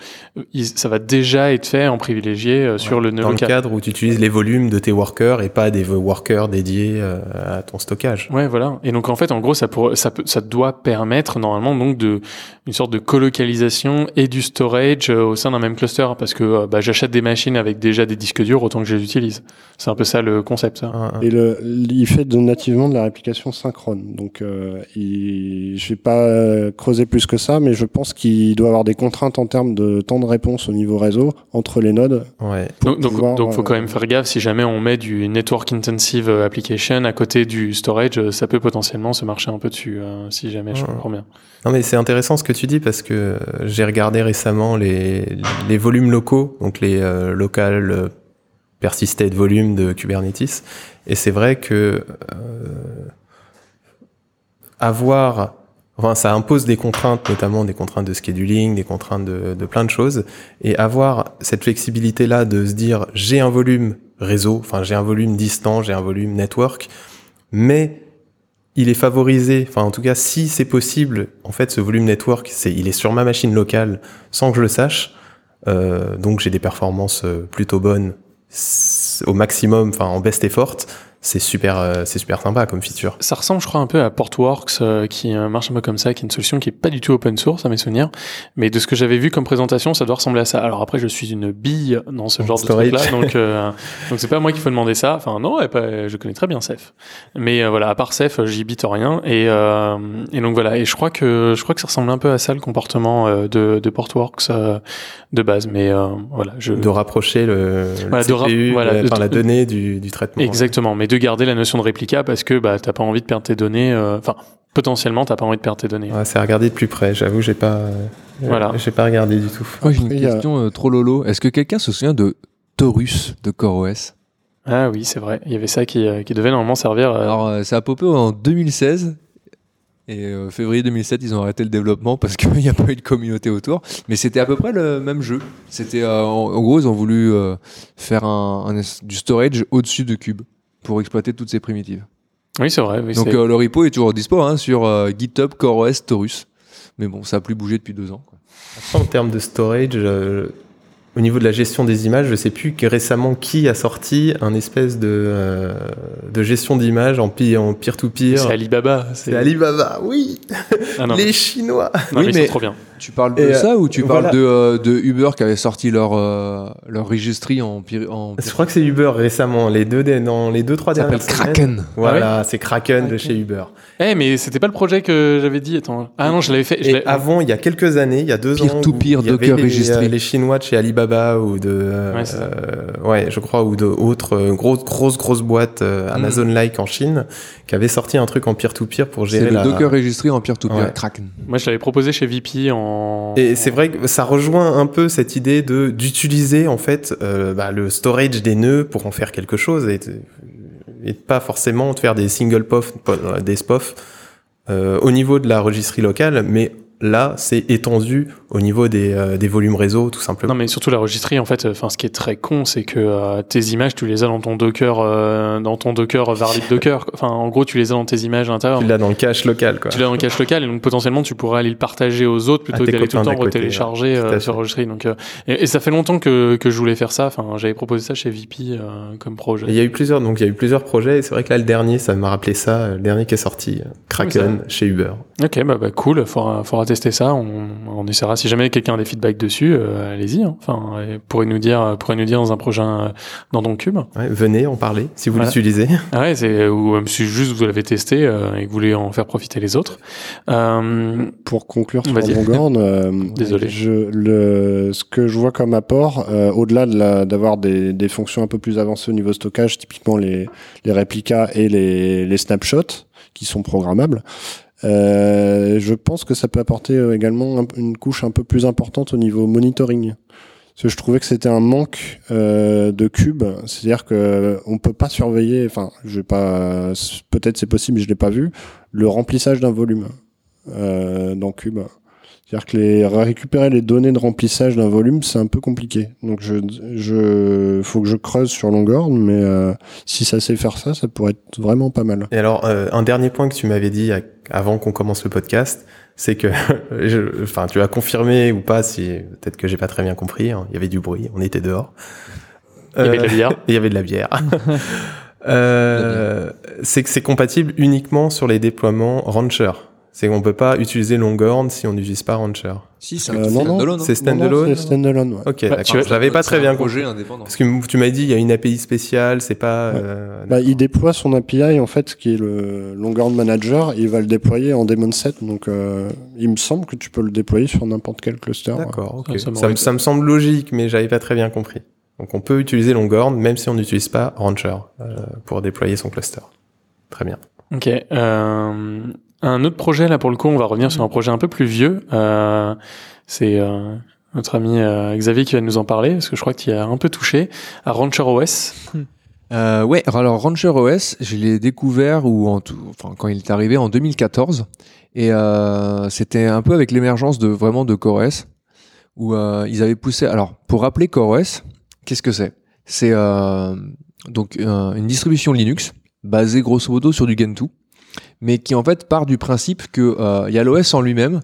ça va déjà être fait en privilégié euh, sur le nœud
Dans le
local.
cadre où tu utilises les volumes de tes workers et pas des workers dédiés euh, à ton stockage.
Ouais, voilà. Et donc en fait, en gros, ça, pour, ça, peut, ça doit permettre normalement donc de une sorte de colocalisation et du storage au sein d'un même cluster, parce que bah, j'achète des machines avec déjà des disques durs autant que je les utilise. C'est un peu ça le concept.
Un- un-
Et le, il fait de, nativement de la réplication synchrone. Donc, euh, il, je vais pas euh, creuser plus que ça, mais je pense qu'il doit avoir des contraintes en termes de temps de réponse au niveau réseau entre les nodes.
Ouais.
Donc, donc,
pouvoir,
donc, faut quand
euh,
même faire gaffe si jamais on met du network intensive application à côté du storage, ça peut potentiellement se marcher un peu dessus, euh, si jamais je comprends bien.
Non mais c'est intéressant ce que tu dis parce que j'ai regardé récemment les, les volumes locaux, donc les euh, local euh, persisted volumes de Kubernetes, et c'est vrai que euh, avoir, enfin ça impose des contraintes, notamment des contraintes de scheduling, des contraintes de, de plein de choses, et avoir cette flexibilité là de se dire j'ai un volume réseau, enfin j'ai un volume distant, j'ai un volume network, mais il est favorisé, enfin en tout cas si c'est possible, en fait ce volume network, c'est il est sur ma machine locale sans que je le sache, euh, donc j'ai des performances euh, plutôt bonnes au maximum, enfin en best effort, c'est super, euh, c'est super sympa comme feature.
Ça ressemble, je crois, un peu à Portworx, euh, qui euh, marche un peu comme ça, qui est une solution qui est pas du tout open source, à mes souvenirs. Mais de ce que j'avais vu comme présentation, ça doit ressembler à ça. Alors après, je suis une bille dans ce genre
Storage.
de truc-là, donc euh, donc c'est pas à moi qu'il faut demander ça. Enfin non, je connais très bien Ceph. Mais euh, voilà, à part Ceph, euh, j'y bite rien. Et euh, et donc voilà. Et je crois que je crois que ça ressemble un peu à ça le comportement euh, de de Portworx euh, de base. Mais euh, voilà, je
De rapprocher le, le
Voilà, de ra- voilà,
enfin la donnée du, du traitement.
Exactement, mais de garder la notion de réplica parce que bah t'as pas envie de perdre tes données. euh, Enfin, potentiellement t'as pas envie de perdre tes données.
Ouais, c'est à regarder de plus près. J'avoue, j'ai pas, euh,
Voilà.
j'ai pas regardé du tout.
Moi, j'ai une question euh, trop lolo. Est-ce que quelqu'un se souvient de Taurus de CoreOS
Ah oui, c'est vrai. Il y avait ça qui, euh, qui devait normalement servir. euh,
Alors, euh, ça a popé en 2016. Et euh, février 2007, ils ont arrêté le développement parce qu'il n'y a pas eu de communauté autour. Mais c'était à peu près le même jeu. C'était euh, en, en gros, ils ont voulu euh, faire un, du storage au-dessus de Cube pour exploiter toutes ces primitives.
Oui, c'est vrai. Oui,
Donc euh, le repo est toujours dispo hein, sur euh, GitHub CoreOS Taurus. Mais bon, ça a plus bougé depuis deux ans. quoi.
En termes de storage, euh, au niveau de la gestion des images, je sais plus que récemment qui a sorti un espèce de, euh, de gestion d'images en peer-to-peer.
c'est Alibaba.
C'est Alibaba, oui,
Ah, non,
les Chinois.
non,
Oui,
mais ils
mais-
sont trop bien.
Tu parles de
euh,
ça ou tu
voilà.
parles de, euh, de Uber qui avait sorti leur, euh, leur registry en, pir- en
Je crois que c'est Uber récemment, les deux dans les deux trois
ça s'appelle
dernières semaines.
Kraken.
Voilà, c'est Kraken de chez Uber.
Eh, mais c'était pas le projet que j'avais dit. Attends. Ah non, je l'avais fait. je
Et
l'ai-
avant, il y a quelques années, il y a deux
Peer
ans,
to
où
peer,
il y avait
Docker
les,
registry.
euh, les Chinois de chez Alibaba ou de, euh,
Ouais, c'est
euh, je crois, ou d'autres euh, grosses, grosses, grosses boîtes euh, Amazon-like en Chine, qui avaient sorti un truc en peer-to-peer pour
C'est
gérer
le
la.
Docker registry en peer-to-peer,
Ouais.
Kraken.
Moi, je l'avais proposé chez VP en.
Et c'est vrai que ça rejoint un peu cette idée d'utiliser en fait euh, bah, le storage des nœuds pour en faire quelque chose et, pas forcément de faire des single pof, des spof euh, au niveau de la registrie locale, mais là c'est étendu au niveau des, euh, des volumes réseau tout simplement.
Non, mais surtout la registrie, en fait, enfin, ce qui est très con, c'est que euh, tes images, tu les as dans ton Docker, euh, dans ton Docker Varlib Docker. Enfin, en gros, tu les as dans tes images à l'intérieur.
Tu l'as dans le cache local quoi.
Tu l'as dans le cache local et donc potentiellement tu pourrais aller le partager aux autres plutôt que d'aller tout le temps retélécharger
ouais.
Euh, sur registrie. Donc euh, et, et ça fait longtemps que, que je voulais faire ça. Enfin, j'avais proposé ça chez VP euh, comme projet.
Et Il y a eu plusieurs, donc il y a eu plusieurs projets. Et c'est vrai que là, le dernier, ça m'a rappelé ça, le dernier qui est sorti, euh, Kraken chez Uber.
Ok, bah, bah cool, faudra, faudra tester ça. On, on essaiera. Si jamais quelqu'un a des feedbacks dessus, euh, allez-y. hein. Enfin, euh, pourrez nous dire, pourrez nous dire dans un prochain euh, dans Don Cube.
Ouais, venez en parler si vous
Voilà.
l'utilisez.
Ah ouais, c'est ou même si juste vous l'avez testé euh, et que vous voulez en faire profiter les autres. Euh,
Pour conclure sur. Longhorn, euh,
Désolé.
Je, le, ce que je vois comme apport, euh, au-delà de d'avoir des, des fonctions un peu plus avancées au niveau stockage, typiquement les, les réplicas et les, les snapshots, qui sont programmables, euh, je pense que ça peut apporter euh, également un- une couche un peu plus importante au niveau monitoring. Parce que je trouvais que c'était un manque euh, de cubes, c'est-à-dire que euh, on peut pas surveiller. Enfin, je vais pas. Peut-être c'est possible, mais je l'ai pas vu. Le remplissage d'un volume euh, dans Cube. C'est-à-dire que les récupérer les données de remplissage d'un volume, c'est un peu compliqué. Donc je, je, faut que je creuse sur Longhorn, mais euh, si ça sait faire ça, ça pourrait être vraiment pas mal.
Et alors, euh, un dernier point que tu m'avais dit avant qu'on commence le podcast, c'est que, je- enfin, tu as confirmé ou pas, si peut-être que j'ai pas très bien compris. hein, il y avait du bruit, on était dehors.
il y avait de
Euh,
la bière.
et il y avait de la bière. Euh, c'est que c'est compatible uniquement sur les déploiements Rancher. C'est qu'on peut pas utiliser Longhorn si on n'utilise pas Rancher.
Si, c'est
Euh,
standalone, hein.
C'est standalone.
C'est standalone, ouais.
Ok,
Bah,
d'accord. l'avais pas très bien compris. Parce que tu m'as dit il y a une API spéciale, c'est pas.
Ouais.
euh,
Bah, il déploie son API en fait, qui est le Longhorn Manager, et il va le déployer en daemon set. Donc, euh, il me semble que tu peux le déployer sur n'importe quel cluster.
D'accord, ok.
Ça,
Ça,
ça
me,
m'aurait-
ça me semble logique, mais j'avais pas très bien compris. Donc on peut utiliser Longhorn même si on n'utilise pas Rancher euh, pour déployer son cluster. Très bien.
Ok. Euh, un autre projet là pour le coup, on va revenir sur un projet un peu plus vieux. Euh, c'est euh, notre ami euh, Xavier qui va nous en parler parce que je crois y as un peu touché à Rancher OS.
Euh, ouais, alors Rancher OS, je l'ai découvert ou en tout, enfin quand il est arrivé en 2014 et euh, c'était un peu avec l'émergence de vraiment de CoreOS où euh, ils avaient poussé. Alors pour rappeler CoreOS, qu'est-ce que c'est? C'est euh, donc une distribution Linux basée grosso modo sur du Gentoo, mais qui en fait part du principe que euh, y a l'OS en lui-même,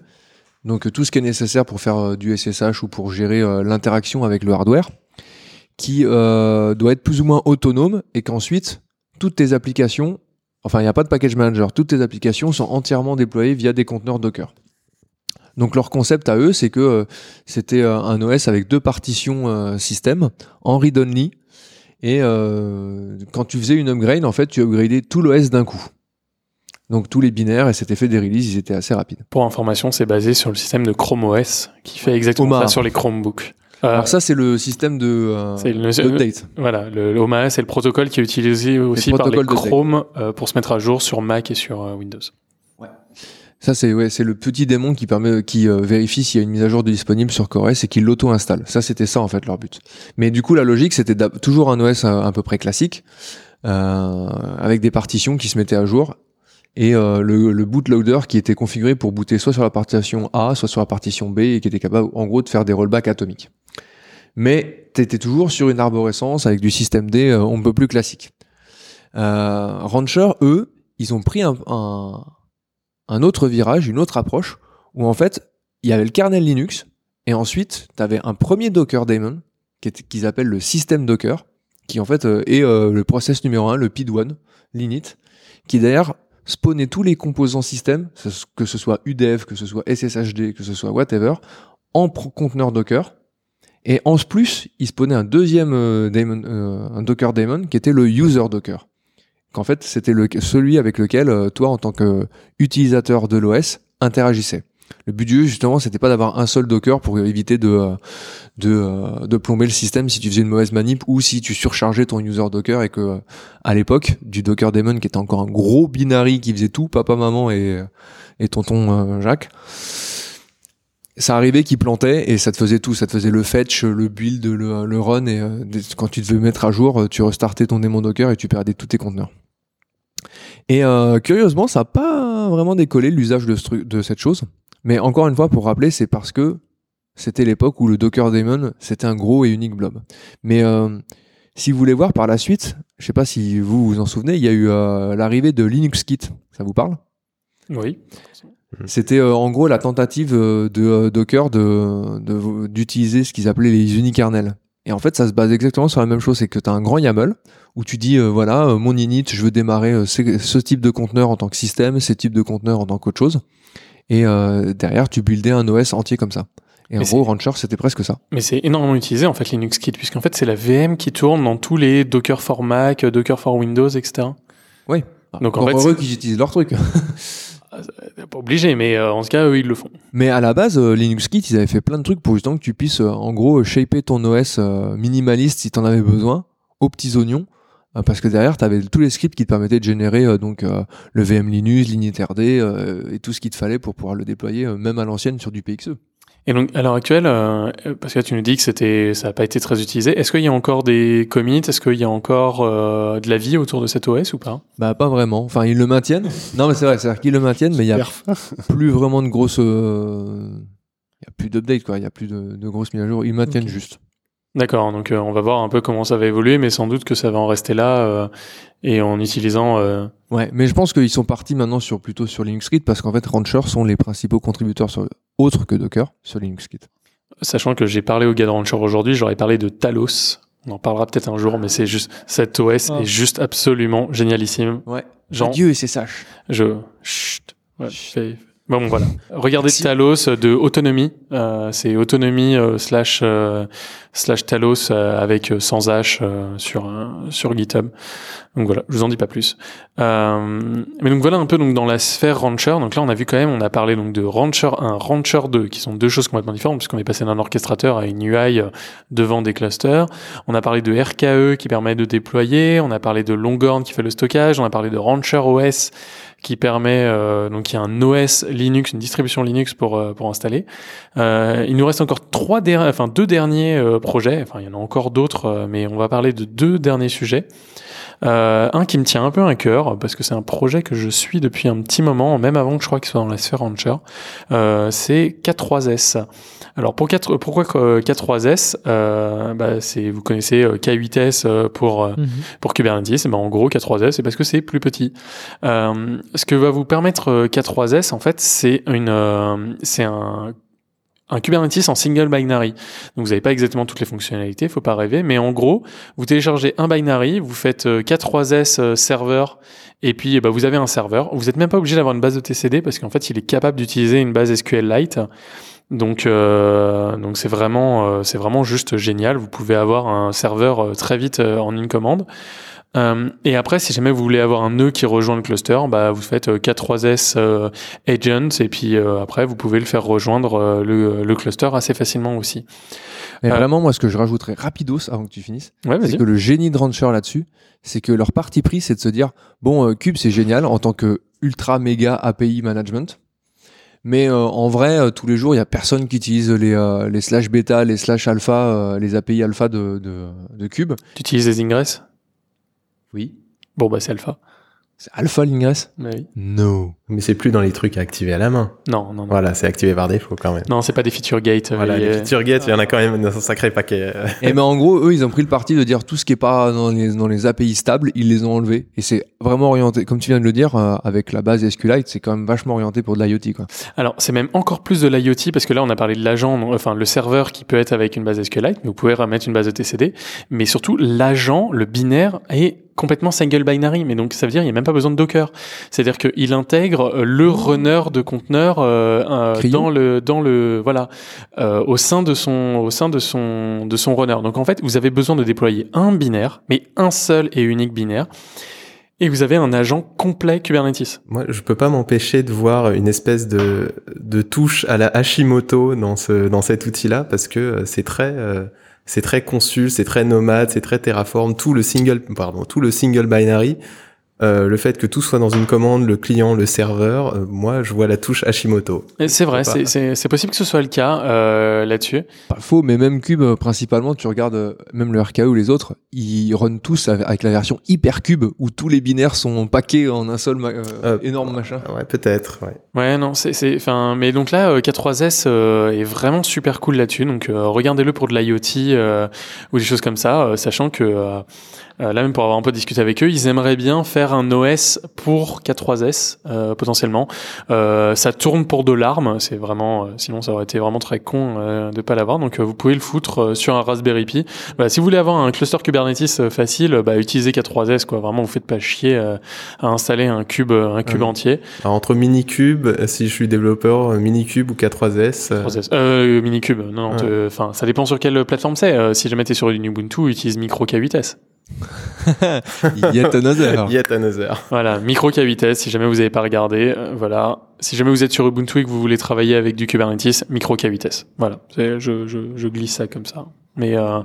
donc tout ce qui est nécessaire pour faire euh, du SSH ou pour gérer euh, l'interaction avec le hardware qui doit être plus ou moins autonome et qu'ensuite toutes tes applications, enfin il n'y a pas de package manager, toutes tes applications sont entièrement déployées via des conteneurs Docker. Donc leur concept à eux, c'est que c'était un OS avec deux partitions système en read-only et quand tu faisais une upgrade, en fait, tu upgradais tout l'OS d'un coup. Donc tous les binaires et cet effet des releases, ils étaient assez rapides.
Pour information, c'est basé sur le système de Chrome OS qui fait exactement
Omaha.
ça sur les Chromebooks. Euh,
Alors ça, c'est le système de euh,
c'est le-
d'update.
Voilà, le, le Omaha, c'est le protocole qui est utilisé aussi par les
de tech.
Chrome euh, pour se mettre à jour sur Mac et sur euh, Windows.
Ça, c'est ouais, c'est le petit démon qui permet, qui euh, vérifie s'il y a une mise à jour de disponible sur CoreOS et qui l'auto-installe. Ça, c'était ça en fait leur but. Mais du coup, la logique, c'était toujours un OS à, à peu près classique, euh, avec des partitions qui se mettaient à jour et euh, le, le bootloader qui était configuré pour booter soit sur la partition A, soit sur la partition B et qui était capable, en gros, de faire des rollbacks atomiques. Mais tu étais toujours sur une arborescence avec du système D, euh, on plus classique. Euh, Rancher, eux, ils ont pris un, un, un autre virage, une autre approche, où en fait, il y avait le kernel Linux, et ensuite, tu avais un premier Docker daemon, qu'ils appellent le système Docker, qui en fait euh, est euh, le process numéro 1, le PID1, l'init, qui d'ailleurs spawnait tous les composants système, que ce soit UDF, que ce soit SSHD, que ce soit whatever, en conteneur Docker. Et en plus, il spawnait un deuxième euh, euh, Docker daemon, qui était le user Docker. Qu'en fait, c'était celui avec lequel euh, toi, en tant que utilisateur de l'OS, interagissait. Le but du jeu, justement, c'était pas d'avoir un seul Docker pour éviter de, euh, de, euh, de plomber le système si tu faisais une mauvaise manip ou si tu surchargeais ton user Docker et que, euh, à l'époque, du Docker daemon qui était encore un gros binary qui faisait tout, papa, maman et, et tonton Jacques, ça arrivait qu'il plantait et ça te faisait tout. Ça te faisait le fetch, le build, le, run et quand tu devais mettre à jour, tu restartais ton démon Docker et tu perdais tous tes conteneurs. Et curieusement, ça n'a pas vraiment décollé l'usage de, ce de cette chose. Mais encore une fois, pour rappeler, c'est parce que c'était l'époque où le Docker Daemon, c'était un gros et unique blob. Mais euh, si vous voulez voir par la suite, je sais pas si vous vous en souvenez, il y a eu euh, l'arrivée de Linux Kit. Ça vous parle?
Oui.
C'était euh, en gros la tentative euh, de euh, Docker de de- d'utiliser ce qu'ils appelaient les unikernels. Et en fait, ça se base exactement sur la même chose, c'est que tu as un grand YAML où tu dis euh, voilà, euh, mon init, je veux démarrer euh, ce, ce type de conteneur en tant que système, ce type de conteneur en tant qu'autre chose. Et euh, derrière tu buildais un OS entier comme ça. Et en gros, Rancher, c'était presque ça.
Mais c'est énormément utilisé en fait Linux Kit, puisqu'en fait c'est la VM qui tourne dans tous les Docker for Mac, Docker for Windows, etc. Donc, en fait,
heureux qu'ils utilisent leur truc.
Pas obligé, mais euh, en tout cas eux ils le font.
Mais à la base, euh, Linux Kit, ils avaient fait plein de trucs pour justement que tu puisses, euh, en gros, shaper ton OS euh, minimaliste si t'en avais besoin, aux petits oignons. Euh, parce que derrière, tu avais tous les scripts qui te permettaient de générer euh, donc euh, le VM Linux, l'initrd euh, et tout ce qu'il te fallait pour pouvoir le déployer, euh, même à l'ancienne sur du PXE.
Et donc à l'heure actuelle, euh, parce que tu nous dis que c'était, ça n'a pas été très utilisé, est-ce qu'il y a encore des commits, est-ce qu'il y a encore euh, de la vie autour de cet OS ou pas?
Bah pas vraiment. Enfin, ils le maintiennent. non, mais c'est vrai, c'est-à-dire qu'ils le maintiennent, mais il y a plus vraiment de grosses. euh, Il y a plus d'updates, quoi. Il y a plus de, de grosses mises à jour. Ils maintiennent juste.
D'accord, donc euh, on va voir un peu comment ça va évoluer, mais sans doute que ça va en rester là euh, et en utilisant. euh,
Ouais, mais je pense qu'ils sont partis maintenant sur plutôt sur Linux Kit parce qu'en fait, Rancher sont les principaux contributeurs sur, autres que Docker sur Linux Kit.
Sachant que j'ai parlé au gars de Rancher aujourd'hui, j'aurais parlé de Talos. On en parlera peut-être un jour, mais c'est juste cet OS
Ah.
est juste absolument génialissime.
Ouais.
Genre,
Dieu et ses saches.
je chut, ouais, fais- Bon, voilà. Regardez
Merci.
Talos de Autonomie. Euh, c'est Autonomie euh, slash euh, slash Talos euh, avec euh, sans H euh, sur sur GitHub. Donc voilà, je vous en dis pas plus. Euh, mais donc voilà un peu donc dans la sphère Rancher. Donc là, on a vu quand même, on a parlé donc de Rancher 1, Rancher 2, qui sont deux choses complètement différentes puisqu'on est passé d'un orchestrateur à une UI devant des clusters. On a parlé de RKE qui permet de déployer. On a parlé de Longhorn qui fait le stockage. On a parlé de Rancher OS qui permet euh, donc il y a un OS Linux, une distribution Linux pour euh, pour installer. Euh, il nous reste encore trois enfin deux derniers projets. Enfin il y en a encore d'autres, mais on va parler de deux derniers sujets. Euh, un qui me tient un peu à cœur parce que c'est un projet que je suis depuis un petit moment, même avant que je crois qu'il soit dans la sphère Rancher. Euh, c'est K3S. Alors pour 4, pourquoi euh, K3S euh, bah, c'est vous connaissez euh, K8S euh, pour euh,
Mhm.
pour Kubernetes, ben en gros K3S, c'est parce que c'est plus petit. Euh, ce que va vous permettre euh, K3S, en fait, c'est une, euh, c'est un un Kubernetes en single binary. Donc vous n'avez pas exactement toutes les fonctionnalités, faut pas rêver, mais en gros, vous téléchargez un binary, vous faites euh, K3S euh, serveur, et puis eh ben, vous avez un serveur. Vous n'êtes même pas obligé d'avoir une base de TCD parce qu'en fait, il est capable d'utiliser une base SQLite. Donc, euh, donc c'est vraiment, euh, c'est vraiment juste génial. Vous pouvez avoir un serveur euh, très vite euh, en une commande. Euh, et après, si jamais vous voulez avoir un nœud qui rejoint le cluster, bah, vous faites euh, K3S euh, Agents et puis euh, après, vous pouvez le faire rejoindre euh, le, le cluster assez facilement aussi.
Mais
Euh,
vraiment, moi, ce que je rajouterais rapidos avant que tu finisses,
Ouais,
c'est que le génie de Rancher là-dessus, c'est que leur parti pris, c'est de se dire bon, euh, Cube, c'est génial en tant que ultra méga API management. Mais euh, en vrai, euh, tous les jours, il y a personne qui utilise les, euh, les slash bêta, les slash alpha, euh, les API alpha de, de, de Cube.
Tu utilises les ingress
Oui.
Bon, bah, c'est alpha.
C'est alpha l'ingress
Bah oui.
No.
Mais c'est plus dans les trucs à activer à la main.
Non, non, non.
Voilà, c'est activé par défaut quand même.
Non, c'est pas des feature gates. euh,
Voilà,
il y
les
a-
feature gates, il y en a quand même un sacré paquet. euh.
Et ben en gros, eux, ils ont pris le parti de dire tout ce qui est pas dans les, dans les API stables, ils les ont enlevés. Et c'est vraiment orienté, comme tu viens de le dire, euh, avec la base SQLite, c'est quand même vachement orienté pour de l'IoT, quoi.
Alors, c'est même encore plus de l'IoT parce que là, on a parlé de l'agent, enfin le serveur qui peut être avec une base SQLite, mais vous pouvez remettre une base de TCD. Mais surtout, l'agent, le binaire, est complètement single binary. Mais donc, ça veut dire qu'il n'y a même pas besoin de Docker. C'est-à-dire qu'il intègre euh, le runner de conteneur euh, euh, dans le dans le voilà euh, au sein de son au sein de son de son runner. Donc en fait, vous avez besoin de déployer un binaire, mais un seul et unique binaire. Et vous avez un agent complet Kubernetes.
Moi, je peux pas m'empêcher de voir une espèce de, de touche à la Hashimoto dans ce, dans cet outil-là parce que euh, c'est très, euh, c'est très consul, c'est très nomade, c'est très Terraform, tout le single, pardon, tout le single binary. Euh, le fait que tout soit dans une commande, le client, le serveur, euh, moi je vois la touche Hashimoto.
C'est vrai, c'est- c'est c'est possible que ce soit le cas euh, là-dessus.
Pas faux, mais même Cube, euh, principalement, tu regardes euh, même le RKE ou les autres, ils run tous avec la version Hypercube où tous les binaires sont paqués en un seul ma- euh,
Euh,
énorme machin.
Ouais, peut-être. Ouais.
Ouais, non, c'est, c'est, enfin, mais donc là, euh, K3S euh, est vraiment super cool là-dessus. Donc, euh, regardez-le pour de l'IoT euh, ou des choses comme ça, euh, sachant que là, même pour avoir un peu discuté avec eux, ils aimeraient bien faire un OS pour K3S euh, potentiellement. Euh, ça tourne pour de l'arme, c'est vraiment, euh, sinon ça aurait été vraiment très con euh, de pas l'avoir. Donc euh, vous pouvez le foutre euh, sur un Raspberry Pi. Voilà, si vous voulez avoir un cluster Kubernetes euh, facile, bah, utilisez K3S quoi. Vraiment, vous faites pas chier euh, à installer un cube, euh, un cube
Ouais.
entier.
Alors, entre Minikube, euh, si je suis développeur, euh, Minikube ou K3S. euh,
3S. Euh, Minikube, non,
Ouais.
enfin, ça dépend sur quelle plateforme c'est. Euh, si jamais t'es sur une Ubuntu, utilise Micro K8S.
Yet another.
Yet another.
Voilà, Micro K8S, si jamais vous n'avez pas regardé, euh, voilà. Si jamais vous êtes sur Ubuntu et que vous voulez travailler avec du Kubernetes, Micro K8S. Voilà, C'est- je, je, je glisse ça comme ça. Mais, euh,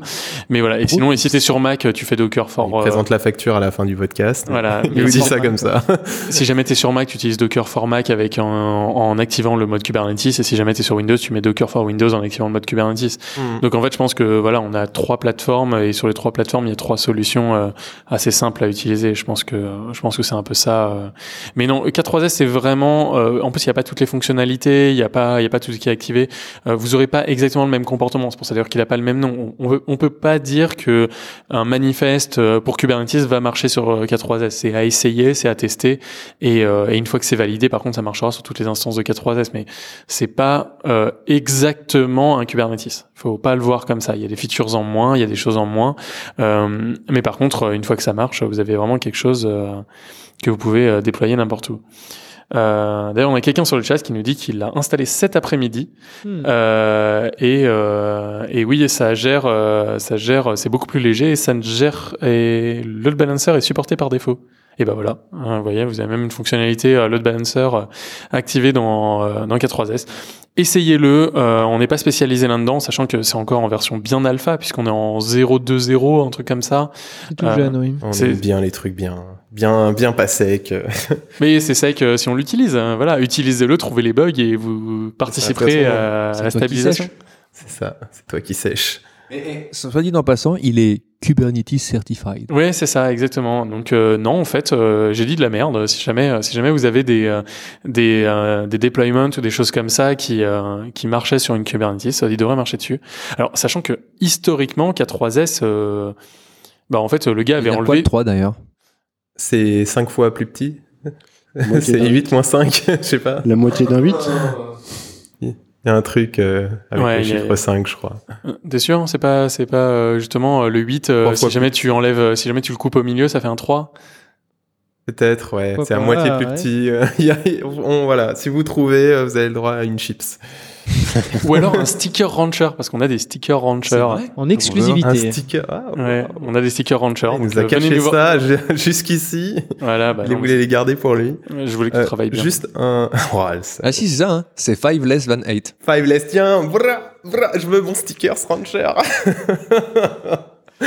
mais voilà, et sinon, et si t'es sur Mac, tu fais Docker for...
Il
euh,
présente la facture à la fin du podcast.
voilà,
Il vous dit ça comme ça.
si jamais t'es sur Mac, tu utilises Docker for Mac avec en, en activant le mode Kubernetes, et si jamais t'es sur Windows, tu mets Docker for Windows en activant le mode Kubernetes.
Hmm.
Donc en fait, je pense que voilà, on a trois plateformes et sur les trois plateformes, il y a trois solutions euh, assez simples à utiliser. Je pense que je pense que c'est un peu ça. euh. Mais non, K3S c'est vraiment. euh, en plus, il n'y a pas toutes les fonctionnalités, il n'y a pas il y a pas tout ce qui est activé. Euh, vous aurez pas exactement le même comportement. C'est pour ça d'ailleurs qu'il n'a pas le même nom. On, on, on peut pas dire que un manifeste euh, pour Kubernetes va marcher sur euh, K3S. C'est à essayer, c'est à tester et, euh, et une fois que c'est validé, par contre, ça marchera sur toutes les instances de K3S. Mais c'est pas euh, exactement un Kubernetes. Faut pas le voir comme ça. Il y a des features en moins, il y a des choses en moins. Euh, mais par contre, une fois que ça marche, vous avez vraiment quelque chose euh, que vous pouvez euh, déployer n'importe où. Euh, D'ailleurs, on a quelqu'un sur le chat qui nous dit qu'il l'a installé cet après-midi
Hmm.
euh, et, euh, et oui, ça gère, euh, ça gère, c'est beaucoup plus léger et ça ne gère et le load balancer est supporté par défaut. Et ben voilà, Hein, vous voyez, vous avez même une fonctionnalité euh, load balancer euh, activée dans euh, dans K3S. Essayez-le. euh, on n'est pas spécialisé là-dedans, sachant que c'est encore en version bien alpha puisqu'on est en 0.2.0, un truc comme ça.
C'est tout
euh,
jeune, oui.
On
C'est-
aime bien les trucs bien, bien, bien pas secs.
Mais c'est sec euh, si on l'utilise. hein, voilà, utilisez-le, trouvez les bugs et vous participerez à
c'est
la stabilisation.
sèche.
C'est ça. C'est toi qui sèches.
Soit dit en passant, il est Kubernetes certified.
Oui, c'est ça, exactement. Donc euh, non, en fait, euh, j'ai dit de la merde. Si jamais, euh, si jamais vous avez des euh, des euh, des deployments ou des choses comme ça qui euh, qui marchaient sur une Kubernetes, euh, il devrait marcher dessus. Alors, sachant que historiquement, K3S, euh, bah en fait, le gars avait
Il y a quoi
enlevé.
de 3 d'ailleurs?
C'est 5 fois plus petit. C'est
d'un-
8 moins 5, je sais pas.
La moitié d'un 8
Il y a un truc euh, avec
Ouais,
le
y a-
chiffre 5, je crois.
T'es sûr? C'est pas c'est pas euh, justement euh, le 8 euh,
Trois
si jamais tu enlèves si jamais tu le coupes au milieu, ça fait un 3.
Peut-être, ouais. C'est à moitié plus
ouais.
petit. on- voilà. Si vous trouvez, vous avez le droit à une chips.
Ou alors un sticker rancher parce qu'on a des stickers rancher.
En exclusivité.
Un sticker. Ah,
Ouais, on a des stickers rancher.
Il nous a
euh, venez
caché ça jusqu'ici.
Voilà, bah,
il
non,
voulait les garder pour lui.
je voulais tu
Euh,
travailles bien.
juste un. Oh,
Ah si, c'est ça, hein. c'est 5 less than 8.
Five less, tiens, bra, bra, je veux mon sticker Rancher.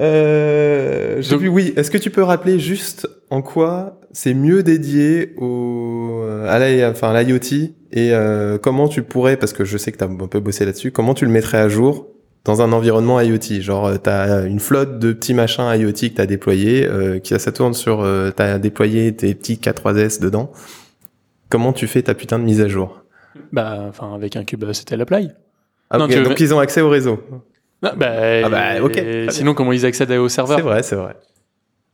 euh, j'ai vu, oui. Est-ce que tu peux rappeler juste en quoi c'est mieux dédié au, à la, enfin, à l'IoT et euh, comment tu pourrais, parce que je sais que tu as un peu bossé là-dessus, comment tu le mettrais à jour dans un environnement IoT? Genre, tu as une flotte de petits machins IoT que tu as déployés, euh, qui ça tourne sur, euh, tu as déployé tes petits K3S dedans. Comment tu fais ta putain de mise à jour?
Bah, enfin, avec un cube, c'était l'apply.
Ah,
Non, veux-
donc ils ont accès au réseau.
Ah bah,
Ah bah, ok.
Sinon, comment ils accèdent au serveur?
C'est vrai, c'est vrai.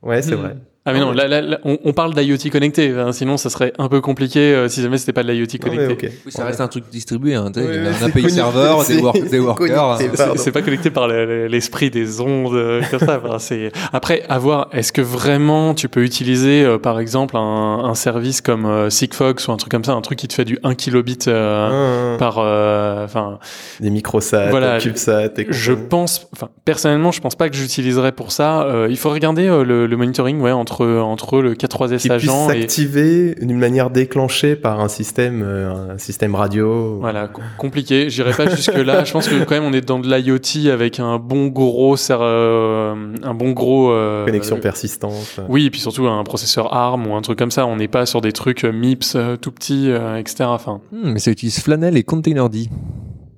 Ouais, c'est
Hmm.
vrai.
Ah mais non, là, là, là, on, on parle d'IoT connecté. hein, sinon, ça serait un peu compliqué euh, si jamais c'était pas de l'IoT connecté.
ok.
Oui, ça reste un truc distribué, hein,
Ouais,
il y a
c'est
un API serveur, des,
c'est-
work- des
c'est
workers. hein.
C'est- pas connecté par le- le- l'esprit des ondes euh, comme ça. Enfin, après à voir. Est-ce que vraiment tu peux utiliser, euh, par exemple, un, un service comme euh, Sigfox ou un truc comme ça, un truc qui te fait du 1 kilobit euh,
Ah,
par, euh, enfin,
Des microsats,
Voilà,
CubeSat et
Je pense, enfin personnellement, je pense pas que j'utiliserais pour ça. Euh, il faut regarder euh, le, le monitoring, ouais, entre entre le K3S
qui puisse
agent et
s'activer d'une manière déclenchée par un système, euh, un système radio.
voilà, com- compliqué. J'irai pas jusque là. Je pense que quand même on est dans de l'IoT avec un bon gros, ser- euh, un bon gros euh,
Connexion persistante.
Oui, et puis surtout un processeur ARM ou un truc comme ça. On n'est pas sur des trucs euh, MIPS tout petits, euh, etc. Enfin,
Hmm, mais ça utilise Flannel et Containerd.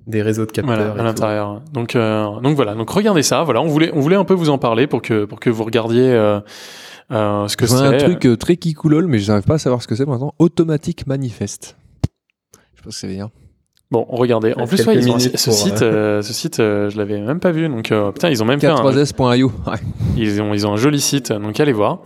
Des réseaux de capteurs.
voilà, à l'intérieur. Donc, euh, donc voilà. Donc regardez ça. Voilà, on voulait, on voulait un peu vous en parler pour que pour que vous regardiez euh, euh, ce que
Je
c'est.
un truc euh, très kikoulol, mais je n'arrive pas à savoir ce que c'est maintenant. Automatic Manifest. Je sais pas ce que ça veut dire.
Bon, regardez. En plus, ouais, ils ont ce
pour,
site, euh, ce site, euh, je l'avais même pas vu. Donc, euh, putain, ils ont même fait un,
K3S.io. Ouais.
ils ont, ils ont un joli site. Donc, allez voir.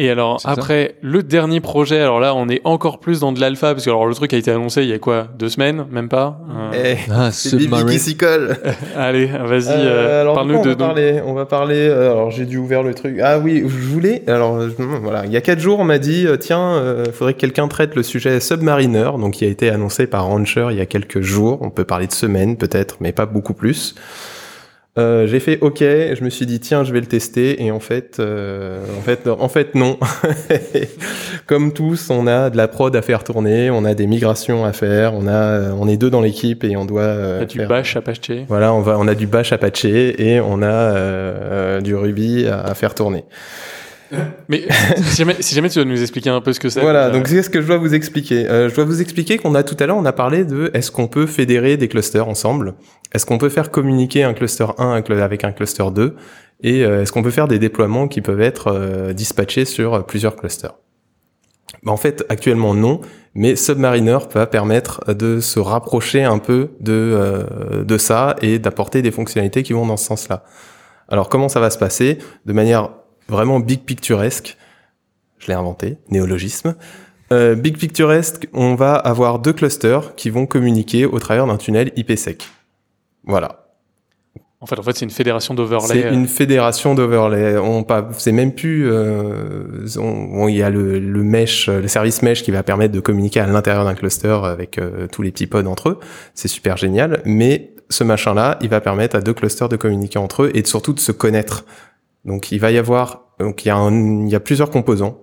Et alors
ça.
après le dernier projet, alors là on est encore plus dans de l'alpha parce que alors le truc a été annoncé il y a quoi deux semaines, même pas. Euh,
Eh,
Ah,
c'est Bibi qui s'y colle.
Allez, vas-y,
Euh,
euh, parle-nous de.
on va parler, on va parler. euh, alors, j'ai dû ouvrir le truc. Ah oui, je voulais. Alors, je- voilà, il y a quatre jours, on m'a dit, euh, tiens, euh, faudrait que quelqu'un traite le sujet Submariner, donc qui a été annoncé par Rancher il y a quelques jours. On peut parler de semaines peut-être, mais pas beaucoup plus. Euh, j'ai fait OK, je me suis dit tiens je vais le tester et en fait euh, en fait en fait non comme tous on a de la prod à faire tourner on a des migrations à faire on a on est deux dans l'équipe et on doit euh,
du
faire-
bash Apache.
voilà, on va, on a du Bash Apache et on a euh, euh, du Ruby à, à faire tourner.
Mais si jamais, si jamais tu dois nous expliquer un peu ce que c'est.
Voilà,
euh,
donc c'est ce que je dois vous expliquer. Euh, je dois vous expliquer qu'on a tout à l'heure, on a parlé de est-ce qu'on peut fédérer des clusters ensemble? Est-ce qu'on peut faire communiquer un cluster 1 avec un cluster 2 Et euh, est-ce qu'on peut faire des déploiements qui peuvent être euh, dispatchés sur euh, plusieurs clusters? Bah, En fait, actuellement non, mais Submariner va permettre de se rapprocher un peu de, euh, de ça et d'apporter des fonctionnalités qui vont dans ce sens-là. Alors comment ça va se passer? De manière vraiment big picturesque, je l'ai inventé, néologisme. Euh, big picturesque, on va avoir deux clusters qui vont communiquer au travers d'un tunnel IPsec. Voilà.
En fait, en fait, c'est une fédération d'overlay.
C'est une fédération d'overlay. On pas, c'est même plus. euh, on- il y a le, le mesh, le service mesh qui va permettre de communiquer à l'intérieur d'un cluster avec euh, tous les petits pods entre eux. C'est super génial. Mais ce machin-là, il va permettre à deux clusters de communiquer entre eux et surtout de se connaître. Donc, il va y avoir. Donc, il y a, un, il y a plusieurs composants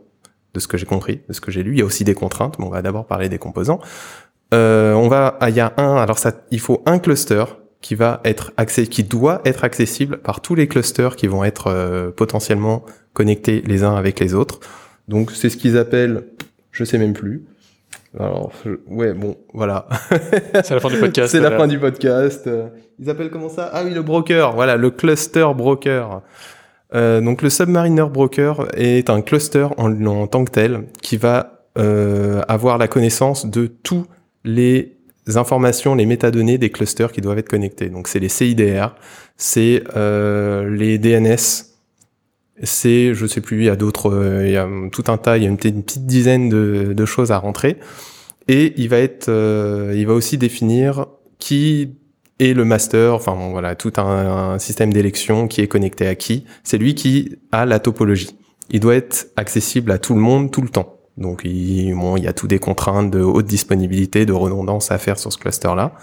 de ce que j'ai compris, de ce que j'ai lu. Il y a aussi des contraintes. Mais on va d'abord parler des composants. Euh, on va. ah, Il y a un. Alors, ça, il faut un cluster qui va être accès, qui doit être accessible par tous les clusters qui vont être euh, potentiellement connectés les uns avec les autres. Donc c'est ce qu'ils appellent, je sais même plus. Alors je- ouais bon voilà.
C'est la fin du podcast.
c'est la fin du podcast. Ils appellent comment ça? Ah oui le broker. Voilà le cluster broker. Euh, donc le Submariner broker est un cluster en, tant que tel qui va euh, avoir la connaissance de tous les informations, les métadonnées des clusters qui doivent être connectés. Donc c'est les CIDR, c'est euh, les DNS, c'est je sais plus, il y a d'autres, euh, il y a tout un tas, il y a une, petite- une petite dizaine de, de choses à rentrer. Et il va être, euh, il va aussi définir qui est le master, enfin bon, voilà, tout un, système d'élection qui est connecté à qui? C'est lui qui a la topologie. Il doit être accessible à tout le monde tout le temps. Donc il, bon, il y a tout des contraintes de haute disponibilité, de redondance à faire sur ce cluster-là.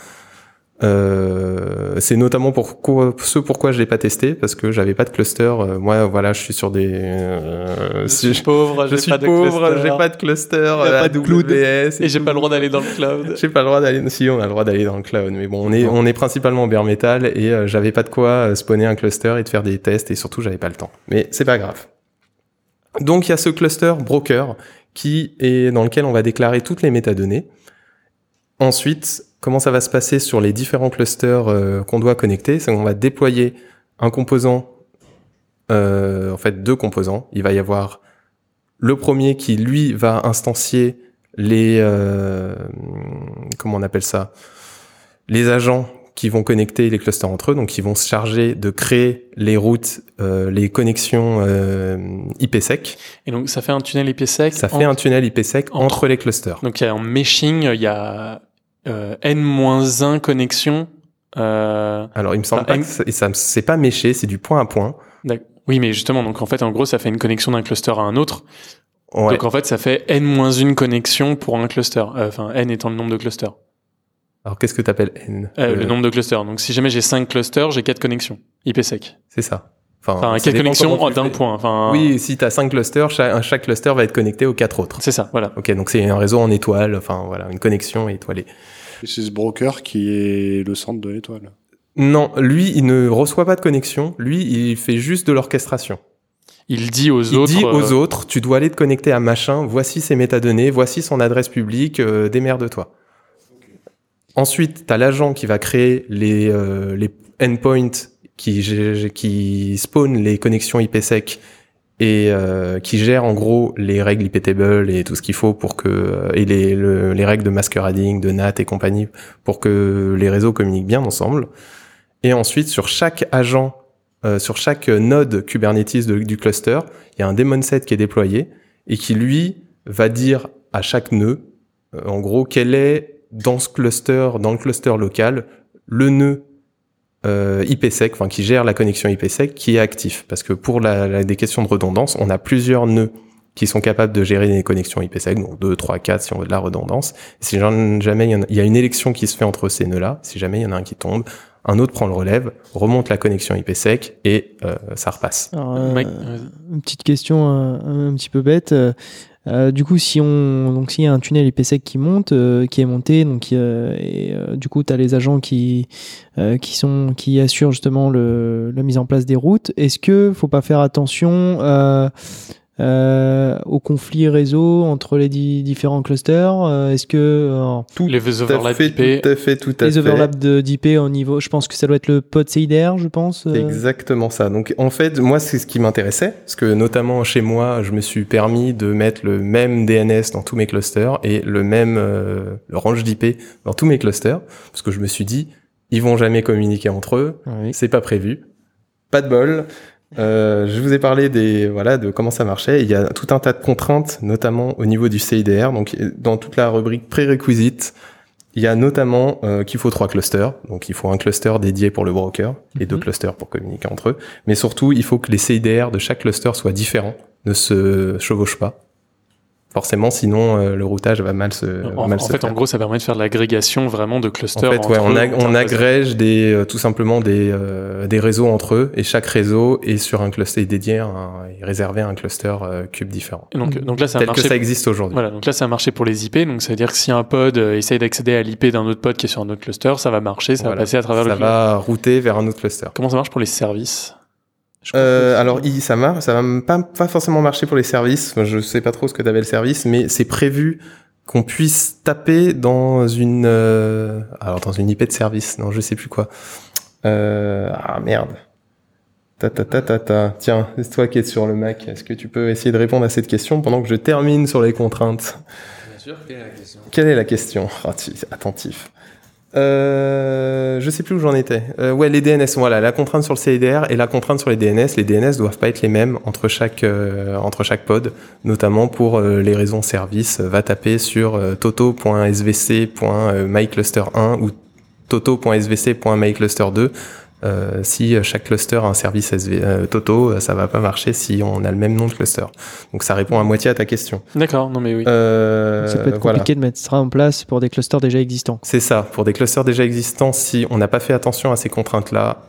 Euh, c'est notamment pourquoi, ce pourquoi je l'ai pas testé parce que j'avais pas de cluster. Euh, moi, voilà, je suis sur des. euh,
Je suis pauvre,
je suis
pas
pauvre,
cluster.
j'ai pas de cluster, euh,
pas de cloud.
AWS
Et j'ai pas le droit d'aller dans le cloud.
J'ai pas le droit d'aller. Si, on a le droit d'aller dans le cloud, mais bon, on est on est principalement en bare metal et euh, j'avais pas de quoi euh, spawner un cluster et de faire des tests et surtout j'avais pas le temps. Mais c'est pas grave. Donc il y a ce cluster broker qui est dans lequel on va déclarer toutes les métadonnées. Ensuite, comment ça va se passer sur les différents clusters euh, qu'on doit connecter C'est qu'on va déployer un composant, euh, en fait deux composants. Il va y avoir le premier qui lui va instancier les euh, comment on appelle ça les agents qui vont connecter les clusters entre eux, donc qui vont se charger de créer les routes, euh, les connexions euh, IPsec.
Et donc, ça fait un tunnel IPsec.
Ça fait un tunnel IPsec
entre-
entre les clusters.
Donc, il y a en meshing, il y a euh, n-1 connexions. Euh,
Alors, il me semble pas que ça, c'est pas méché, c'est du point à point.
oui, mais justement, donc en fait, en gros, ça fait une connexion d'un cluster à un autre.
Ouais.
Donc en fait, ça fait n-1 connexion pour un cluster. Euh, Enfin, n étant le nombre de clusters.
Alors, qu'est-ce que t'appelles N?
Euh,
Euh,
Le nombre de clusters. Donc si jamais j'ai 5 clusters, j'ai 4 connexions. IPsec.
C'est ça. Enfin,
Enfin,
ça
4
dépend
connexions
comment tu
d'un point. Enfin,
Oui, si t'as cinq clusters, chaque, chaque cluster va être connecté aux quatre autres.
c'est ça, voilà.
Ok, donc c'est un réseau en étoile, enfin voilà, une connexion étoilée.
Et C'est ce broker qui est le centre de l'étoile.
Non, lui, il ne reçoit pas de connexion. Lui, il fait juste de l'orchestration.
Il dit aux
Il
autres.
dit aux
euh,
autres, tu dois aller te connecter à machin, voici ses métadonnées, voici son adresse publique, euh, démerde-toi. Ensuite, tu as l'agent qui va créer les, euh, les endpoints qui, qui spawn les connexions IPsec et euh, qui gère en gros les règles IPtable et tout ce qu'il faut pour que euh, et les, le- les règles de masquerading, de NAT et compagnie pour que les réseaux communiquent bien ensemble. Et ensuite, sur chaque agent, euh, sur chaque node Kubernetes du cluster, il y a un daemon set qui est déployé et qui lui va dire à chaque nœud, euh, en gros, quel est dans ce cluster, dans le cluster local, le nœud euh, IPsec, enfin qui gère la connexion IPsec, qui est actif. Parce que pour la, la- des questions de redondance, on a plusieurs nœuds qui sont capables de gérer les connexions IPsec, donc 2, 3, 4 si on veut de la redondance. Si jamais il y, en a, il y a une élection qui se fait entre ces nœuds-là, si jamais il y en a un qui tombe, un autre prend le relève, remonte la connexion IPsec et euh, ça repasse.
Alors, euh, une petite question euh, un, petit peu bête. Euh, du coup, si on donc s'il y a un tunnel IPsec qui monte, euh, qui est monté, donc et euh, du coup tu les agents qui qui sont qui assurent justement le, la mise en place des routes. Est-ce que faut pas faire attention euh, au conflit réseau entre les di- différents clusters Euh, Est-ce que euh,
Tout
les
à
overlaps
fait,
IP.
tout à fait, tout à
les
fait.
overlaps de- d'IP au niveau, je pense que ça doit être le pod CIDR, je pense. euh.
Exactement ça. Donc en fait, moi c'est ce qui m'intéressait, parce que notamment chez moi, je me suis permis de mettre le même DNS dans tous mes clusters et le même euh, le range d'IP dans tous mes clusters, parce que je me suis dit, ils vont jamais communiquer entre eux,
Oui.
c'est pas prévu, pas de bol. Euh, je vous ai parlé des voilà de comment ça marchait. Il y a tout un tas de contraintes, notamment au niveau du CIDR. Donc dans toute la rubrique prérequisite, il y a notamment euh, qu'il faut trois clusters. Donc il faut un cluster dédié pour le broker et deux
Mhm.
clusters pour communiquer entre eux. Mais surtout, il faut que les CIDR de chaque cluster soient différents, ne se chevauchent pas. Forcément, sinon euh, le routage va mal se
En,
mal
en
se
fait,
faire.
en gros, ça permet de faire de l'agrégation vraiment de
En
clusters.
fait, ouais, on, ag- agrège des, euh, tout simplement des, euh, des réseaux entre eux et chaque réseau est sur un cluster dédié, un, est réservé à un cluster cube différent.
Et donc, donc là, ça a
tel que
marché.
ça existe aujourd'hui.
Voilà, donc là, ça a marché pour les IP. Donc, ça veut dire que si un pod essaye d'accéder à l'IP d'un autre pod qui est sur un autre cluster, ça va marcher, ça
Voilà.
va passer à travers
Ça
le cluster.
va router vers un autre cluster.
Comment ça marche pour les services?
Euh, alors, il, ça marche, ça va pas, pas forcément marcher pour les services. Enfin, je sais pas trop ce que t'avais le service, mais c'est prévu qu'on puisse taper dans une, euh, alors dans une IP de service. Non, je sais plus quoi. Euh, ah merde. Ta ta ta ta ta. Tiens, c'est toi qui es sur le Mac. Est-ce que tu peux essayer de répondre à cette question pendant que je termine sur les contraintes?
Bien sûr, quelle est la question?
Quelle est la question? Tu- Attentif. Euh, je sais plus où j'en étais. Euh, ouais, les DNS. Voilà, la contrainte sur le CIDR et la contrainte sur les DNS. Les DNS doivent pas être les mêmes entre chaque euh, entre chaque pod, notamment pour euh, les raisons service. Va taper sur euh, toto.svc.mycluster1 ou toto.svc.mycluster2. Euh, si euh, chaque cluster a un service SV, euh, Toto, ça va pas marcher si on a le même nom de cluster. Donc ça répond à moitié à ta question.
D'accord, non mais oui.
Euh,
ça peut être
voilà.
compliqué de mettre ça en place pour des clusters déjà existants.
C'est ça. Pour des clusters déjà existants, si on n'a pas fait attention à ces contraintes-là,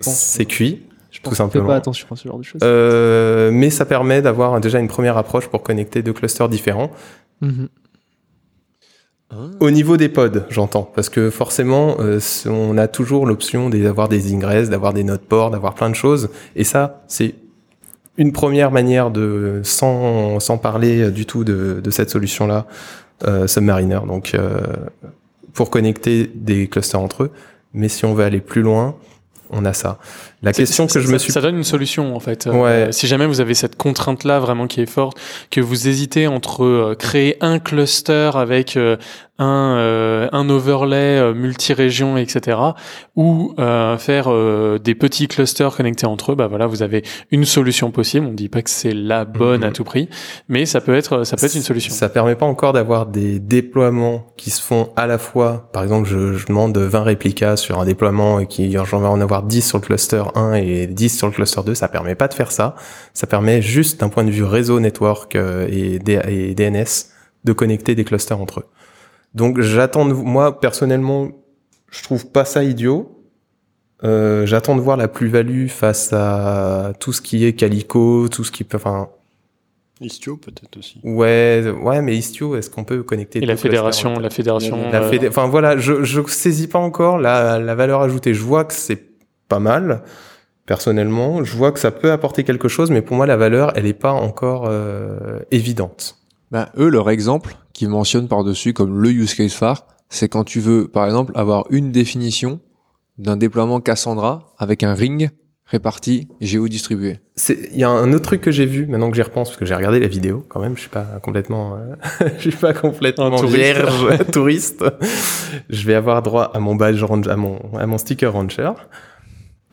c'est cuit.
Je
tout
pense
simplement.
pas attention à ce genre de choses.
Euh, mais ça permet d'avoir déjà une première approche pour connecter deux clusters différents.
Mhm.
Au niveau des pods, j'entends, parce que forcément, euh, on a toujours l'option d'avoir des ingress, d'avoir des nodes ports, d'avoir plein de choses, et ça, c'est une première manière de, sans, sans parler du tout de, de cette solution-là, euh, Submariner, donc euh, pour connecter des clusters entre eux. Mais si on veut aller plus loin, on a ça. La question que
ça-
je me suis
Ça donne une solution en fait.
Ouais.
Euh, si jamais vous avez cette contrainte-là vraiment qui est forte, que vous hésitez entre euh, créer un cluster avec euh, un, un overlay multi-région, etc., ou faire des petits clusters connectés entre eux, bah voilà, vous avez une solution possible. On ne dit pas que c'est la bonne
Mhm.
à tout prix, mais ça peut être, ça peut être une solution.
Ça permet pas encore d'avoir des déploiements qui se font à la fois. Par exemple, je, je demande 20 réplicas sur un déploiement et qui j'en vais en avoir 10 sur le cluster 1 et 10 sur le cluster 2. Ça permet pas de faire ça. Ça permet juste d'un point de vue réseau network euh, et, D- et DNS de connecter des clusters entre eux. Donc j'attends de moi personnellement, je trouve pas ça idiot. Euh, j'attends de voir la plus-value face à tout ce qui est Calico, tout ce qui peut, enfin,
Istio peut-être aussi.
Ouais, ouais, mais Istio, est-ce qu'on peut connecter
Et la
clusters
fédération, la fédération.
La
euh,
Enfin voilà, je je saisis pas encore la la valeur ajoutée. Je vois que c'est pas mal personnellement. Je vois que ça peut apporter quelque chose, mais pour moi la valeur, elle est pas encore euh, évidente.
Bah, eux, leur exemple, qu'ils mentionnent par-dessus comme le use case phare, c'est quand tu veux, par exemple, avoir une définition d'un déploiement Cassandra avec un ring réparti géodistribué.
C'est il y a un autre truc que j'ai vu maintenant que j'y repense parce que j'ai regardé la vidéo quand même. Je suis pas complètement, euh, je suis pas complètement
Un touriste.
vierge touriste. je vais avoir droit à mon badge range- à mon à mon sticker rancher.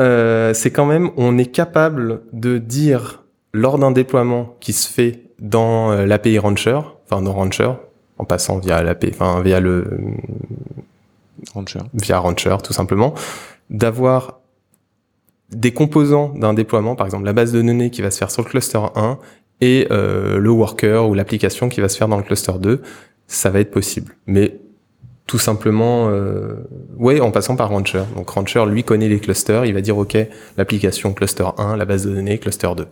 Euh, c'est quand même, on est capable de dire lors d'un déploiement qui se fait dans euh, l'API Rancher, enfin dans Rancher, en passant via l'API, enfin via le
Rancher.
via Rancher tout simplement, d'avoir des composants d'un déploiement, par exemple la base de données qui va se faire sur le cluster 1 et euh, le worker ou l'application qui va se faire dans le cluster 2, ça va être possible. Mais tout simplement, euh, ouais, en passant par Rancher. Donc Rancher, lui, connaît les clusters, il va dire, OK, l'application cluster 1, la base de données cluster 2.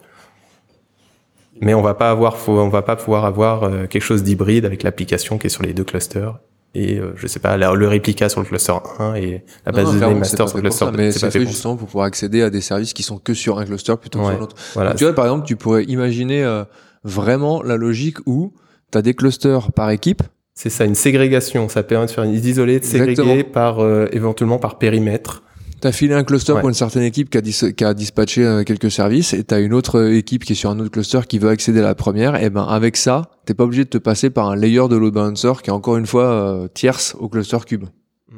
Mais on va pas avoir, faut, on va pas pouvoir avoir euh, quelque chose d'hybride avec l'application qui est sur les deux clusters et euh, je sais pas la- le réplica sur le cluster 1 et la base
Non,
de données master sur le cluster
ça,
2.
mais
C'est
fait
fait
justement pour pouvoir accéder à des services qui sont que sur un cluster plutôt que
Ouais.
sur l'autre.
Voilà.
Tu vois, par exemple, tu pourrais imaginer euh, vraiment la logique où tu as des clusters par équipe.
C'est ça, une ségrégation. Ça permet de faire une d'isoler, de ségréguer
Exactement.
par euh, éventuellement par périmètre.
Tu as filé un cluster
Ouais.
pour une certaine équipe qui a, dis- qui a dispatché euh, quelques services et tu as une autre euh, équipe qui est sur un autre cluster qui veut accéder à la première. Et ben avec ça, t'es pas obligé de te passer par un layer de load balancer qui est encore une fois euh, tierce au cluster cube.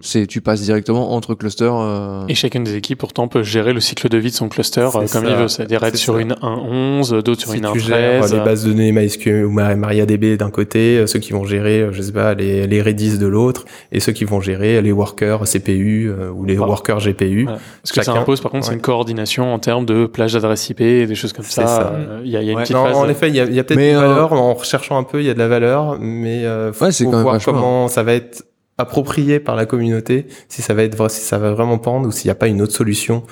C'est tu passes directement entre clusters. euh,
Et chacune des équipes, pourtant, peut gérer le cycle de vie de son cluster euh, comme
ça.
il veut. C'est-à-dire être sur
ça.
une 1.11, d'autres sur
si
une
tu gères
1.13.
les bases de données MySQL ou Ma- MariaDB d'un côté, euh, ceux qui vont gérer, euh, je sais pas, les, les Redis de l'autre, et ceux qui vont gérer les workers CPU euh, ou les
Voilà.
workers GPU.
Ouais. Ce que ça impose, par contre, c'est une coordination en termes de plage d'adresse IP et des choses comme
C'est
ça.
ça.
Euh, Il y a, il y a une
Ouais.
petite
Non,
phase.
en effet, il y a, a peut-être
Mais,
une
euh,
valeur. En recherchant un peu, il y a de la valeur, mais euh, faut,
Ouais, c'est
faut
quand même
voir comment ça va être approprié par la communauté, si ça va être vrai, si ça va vraiment pendre ou s'il n'y a pas une autre solution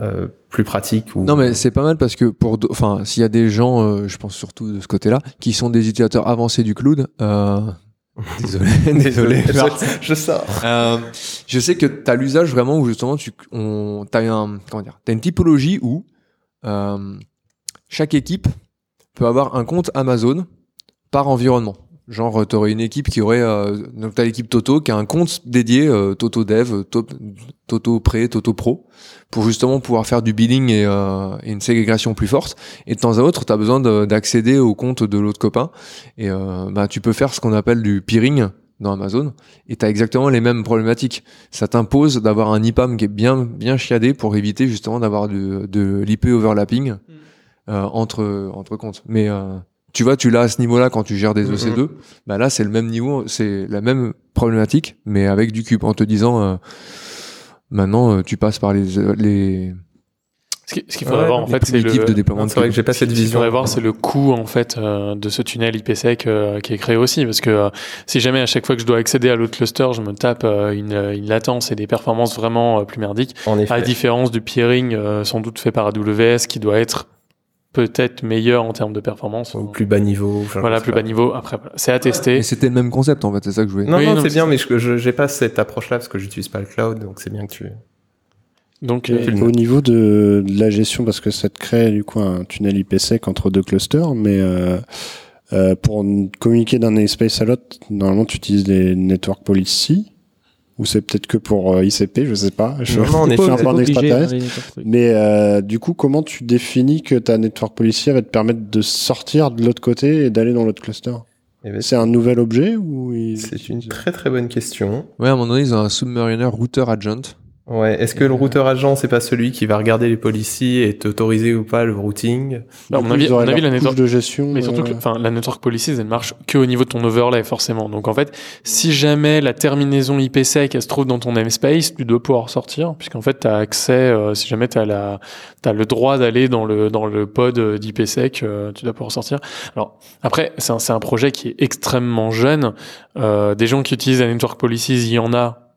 euh, plus pratique. Ou...
Non mais c'est pas mal parce que pour, enfin, s'il y a des gens, euh, je pense surtout de ce côté-là, qui sont des utilisateurs avancés du cloud. Euh... Désolé, désolé.
je, je sors.
Euh, je sais que tu as l'usage vraiment où justement tu on t'as un comment dire, t'as une typologie où euh, chaque équipe peut avoir un compte Amazon par environnement. Genre tu aurais une équipe qui aurait euh, donc t'as l'équipe Toto qui a un compte dédié euh, Toto Dev, To- Toto Pré, Toto Pro pour justement pouvoir faire du billing et, euh, et une ségrégation plus forte. Et de temps à autre, tu as besoin de- d'accéder au compte de l'autre copain. Et euh, bah, tu peux faire ce qu'on appelle du peering dans Amazon. Et tu as exactement les mêmes problématiques. Ça t'impose d'avoir un IPAM qui est bien, bien chiadé pour éviter justement d'avoir de, de l'IP overlapping euh, entre, entre comptes. Mais euh, tu vois, tu l'as à ce niveau-là quand tu gères des
Mhm.
EC2. Bah là, c'est le même niveau, c'est la même problématique, mais avec du cube, en te disant... euh, Maintenant, euh, tu passes par les, les,
Ce qui- ce qu'il faudrait
Ouais,
voir, en fait, c'est le.
de déploiement
Non,
de
c'est vrai
cube.
que j'ai pas cette
Ce qu'il
vision.
faudrait voir, c'est le coût en fait euh, de ce tunnel IPsec euh, qui est créé aussi, parce que euh, si jamais à chaque fois que je dois accéder à l'autre cluster, je me tape euh, une, une latence et des performances vraiment euh, plus merdiques,
En
à la différence du peering euh, sans doute fait par AWS, qui doit être peut-être meilleur en termes de performance.
Au plus bas niveau.
Voilà, plus
pas.
bas niveau. Après, voilà. c'est à tester.
Et c'était le même concept, en fait, c'est ça que je voulais.
Non,
Oui,
non,
non,
c'est
mais
bien, mais je je- j'ai pas cette approche-là parce que j'utilise pas le cloud, donc c'est bien que tu.
Donc,
Et
euh,
au niveau de, de la gestion, parce que ça te crée du coup un tunnel IPsec entre deux clusters, mais euh, euh, pour communiquer d'un namespace à l'autre, normalement tu utilises des network policy, ou c'est peut-être que pour euh, ICP, je sais pas. Je
Non, non,
suis un peu
pas
un
obligé,
extraterrestre. Mais euh, du coup, comment tu définis que ta network policy va te permettre de sortir de l'autre côté et d'aller dans l'autre cluster?
Eh ben,
C'est un nouvel objet ou il-
C'est une très très bonne question.
Ouais, à un moment donné, ils ont un Submariner Router Agent.
Ouais. Est-ce que le routeur agent, c'est pas celui qui va regarder les policies et t'autoriser ou pas le routing
Du
mon avis, mon avis, la network
de gestion.
Mais surtout
euh,
que enfin, la network policies, elle marche que au niveau de ton overlay, forcément. Donc en fait, si jamais la terminaison IPsec, elle se trouve dans ton namespace, tu dois pouvoir sortir, puisqu'en fait, tu as accès, euh, si jamais tu as, la, as le droit d'aller dans le, dans le pod euh, d'IPsec, euh, tu dois pouvoir sortir. Alors après, c'est un, c'est un projet qui est extrêmement jeune. Euh, des gens qui utilisent la network policies, il y en a.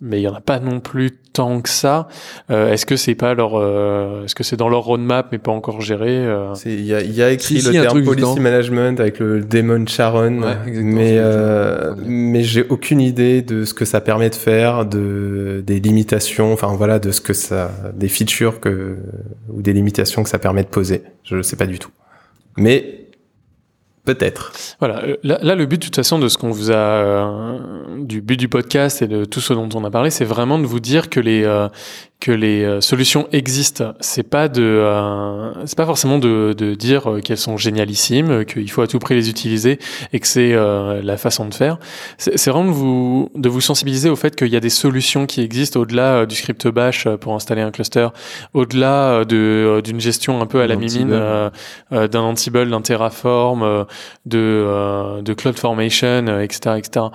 Mais il y en a pas non plus tant que ça. Euh, est-ce que c'est pas leur, euh, est-ce que c'est dans leur roadmap mais pas encore géré euh,
Il y a, il y a écrit
Si,
le
si,
terme policy
dedans.
management avec le Daemon Sharon,
Ouais, exactement,
mais euh, mais j'ai aucune idée de ce que ça permet de faire, de des limitations, enfin voilà, de ce que ça, des features que ou des limitations que ça permet de poser. Je ne sais pas du tout. Mais peut-être.
Voilà, euh, là, là, le but de toute façon de ce qu'on vous a, euh, du but du podcast et de tout ce dont on a parlé, c'est vraiment de vous dire que les, euh, que les euh, solutions existent. C'est pas de, euh, c'est pas forcément de, de dire euh, qu'elles sont génialissimes, qu'il faut à tout prix les utiliser et que c'est la façon de faire. C'est vraiment de vous, de vous sensibiliser au fait qu'il y a des solutions qui existent au-delà du script bash pour installer un cluster, au-delà de d'une gestion un peu à la mimine d'un Ansible, d'un Terraform, de de CloudFormation, etc., etc.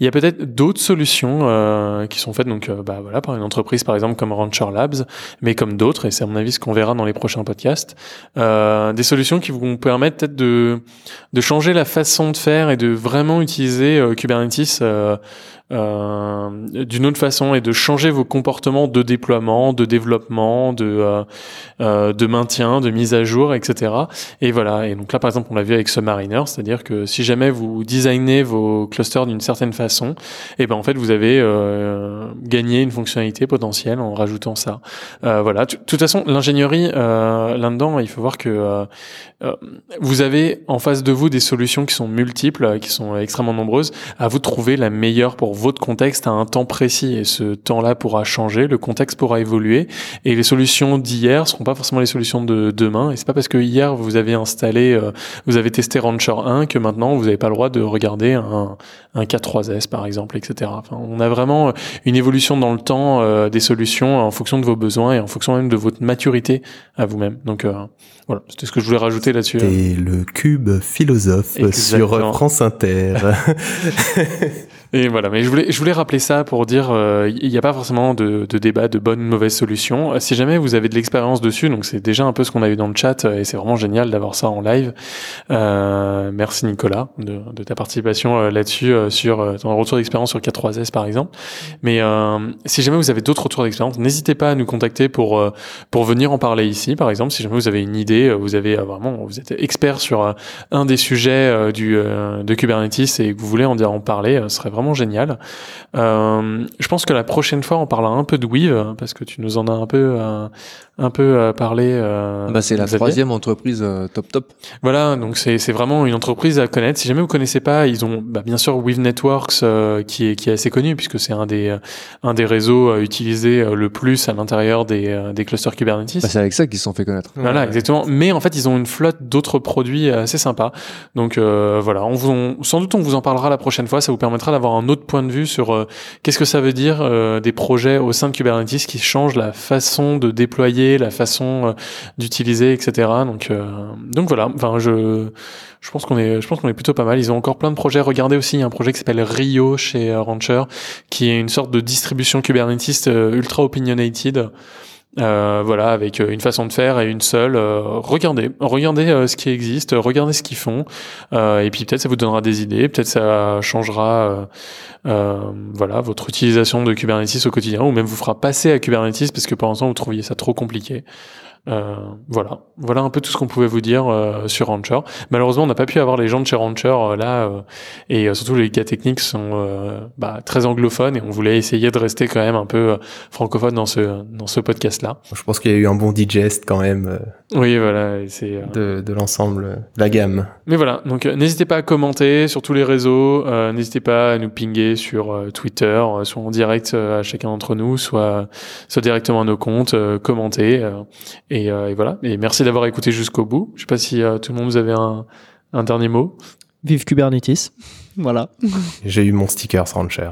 Il y a peut-être d'autres solutions qui sont faites donc bah voilà par une entreprise par exemple comme Ranch Labs, mais comme d'autres, et c'est à mon avis ce qu'on verra dans les prochains podcasts, euh, des solutions qui vont permettre peut-être de, changer la façon de faire et de vraiment utiliser euh, Kubernetes euh, d'une autre façon et de changer vos comportements de déploiement, de développement, de euh, euh, de maintien, de mise à jour, etc. Et voilà. Et donc là, par exemple, on l'a vu avec Submariner, c'est-à-dire que si jamais vous designez vos clusters d'une certaine façon, et eh ben en fait vous avez euh, gagné une fonctionnalité potentielle en rajoutant ça. Euh, voilà. De toute façon, l'ingénierie là-dedans, il faut voir que vous avez en face de vous des solutions qui sont multiples, qui sont extrêmement nombreuses. À vous trouver la meilleure pour votre contexte à un temps précis et ce temps-là pourra changer, le contexte pourra évoluer et les solutions d'hier seront pas forcément les solutions de demain et c'est pas parce que hier vous avez installé, euh, vous avez testé Rancher 1 que maintenant vous n'avez pas le droit de regarder un, un K3S par exemple, etc. Enfin, on a vraiment une évolution dans le temps euh, des solutions en fonction de vos besoins et en fonction même de votre maturité à vous-même. Donc euh, voilà, c'était ce que je voulais rajouter là-dessus.
Et le cube philosophe sur France Inter.
Et voilà, mais je voulais, je voulais rappeler ça pour dire, euh, il n'y a pas forcément de, de, débat de bonne ou mauvaise solution. Euh, si jamais vous avez de l'expérience dessus, donc c'est déjà un peu ce qu'on a eu dans le chat, euh, et c'est vraiment génial d'avoir ça en live. Euh, merci Nicolas de, de ta participation là-dessus, sur ton retour d'expérience sur K3S par exemple. Mais si jamais vous avez d'autres retours d'expérience, n'hésitez pas à nous contacter pour pour venir en parler ici, par exemple. Si jamais vous avez une idée, vous avez vraiment, vous êtes expert sur un des sujets du de Kubernetes et que vous voulez en dire en parler, ce serait vraiment génial. Euh, je pense que la prochaine fois, on parlera un peu de Weave parce que tu nous en as un peu euh, un peu euh, parlé. Euh,
bah, c'est la troisième entreprise euh, top top.
Voilà, donc c'est c'est vraiment une entreprise à connaître. Si jamais vous connaissez pas, ils ont bah, bien sûr Weave Networks qui est qui est assez connu puisque c'est un des un des réseaux utilisés le plus à l'intérieur des des clusters Kubernetes.
Bah, c'est avec ça qu'ils se sont fait connaître.
Voilà, exactement. Mais en fait, ils ont une flotte d'autres produits assez sympas. Donc voilà, on vous sans doute on vous en parlera la prochaine fois. Ça vous permettra d'avoir un autre point de vue sur qu'est-ce que ça veut dire des projets au sein de Kubernetes qui changent la façon de déployer la façon euh, d'utiliser, etc. Donc, euh, donc voilà. Enfin, je, je pense qu'on est, je pense qu'on est plutôt pas mal. Ils ont encore plein de projets. Regardez aussi, il y a un projet qui s'appelle Rio chez euh, Rancher, qui est une sorte de distribution Kubernetes ultra opinionated. Euh, voilà, avec une façon de faire et une seule. regardez, regardez ce qui existe, regardez ce qu'ils font, et puis peut-être ça vous donnera des idées, peut-être ça changera euh, voilà, votre utilisation de Kubernetes au quotidien, ou même vous fera passer à Kubernetes parce que pour l'instant vous trouviez ça trop compliqué. Euh, voilà, voilà un peu tout ce qu'on pouvait vous dire euh, sur Rancher. Malheureusement, on n'a pas pu avoir les gens de chez Rancher euh, là, euh, et surtout les gars techniques sont bah, très anglophones, et on voulait essayer de rester quand même un peu francophone dans ce dans ce podcast là.
Je pense qu'il y a eu un bon digest quand même.
oui, voilà, c'est
de, de l'ensemble, la gamme.
Mais voilà, donc n'hésitez pas à commenter sur tous les réseaux, n'hésitez pas à nous pinguer sur Twitter, soit en direct à chacun d'entre nous, soit soit directement à nos comptes, commenter. Euh, et, voilà. Et merci d'avoir écouté jusqu'au bout. Je sais pas si euh, tout le monde vous avait un, un dernier mot.
Vive Kubernetes. Voilà.
J'ai eu mon sticker Rancher.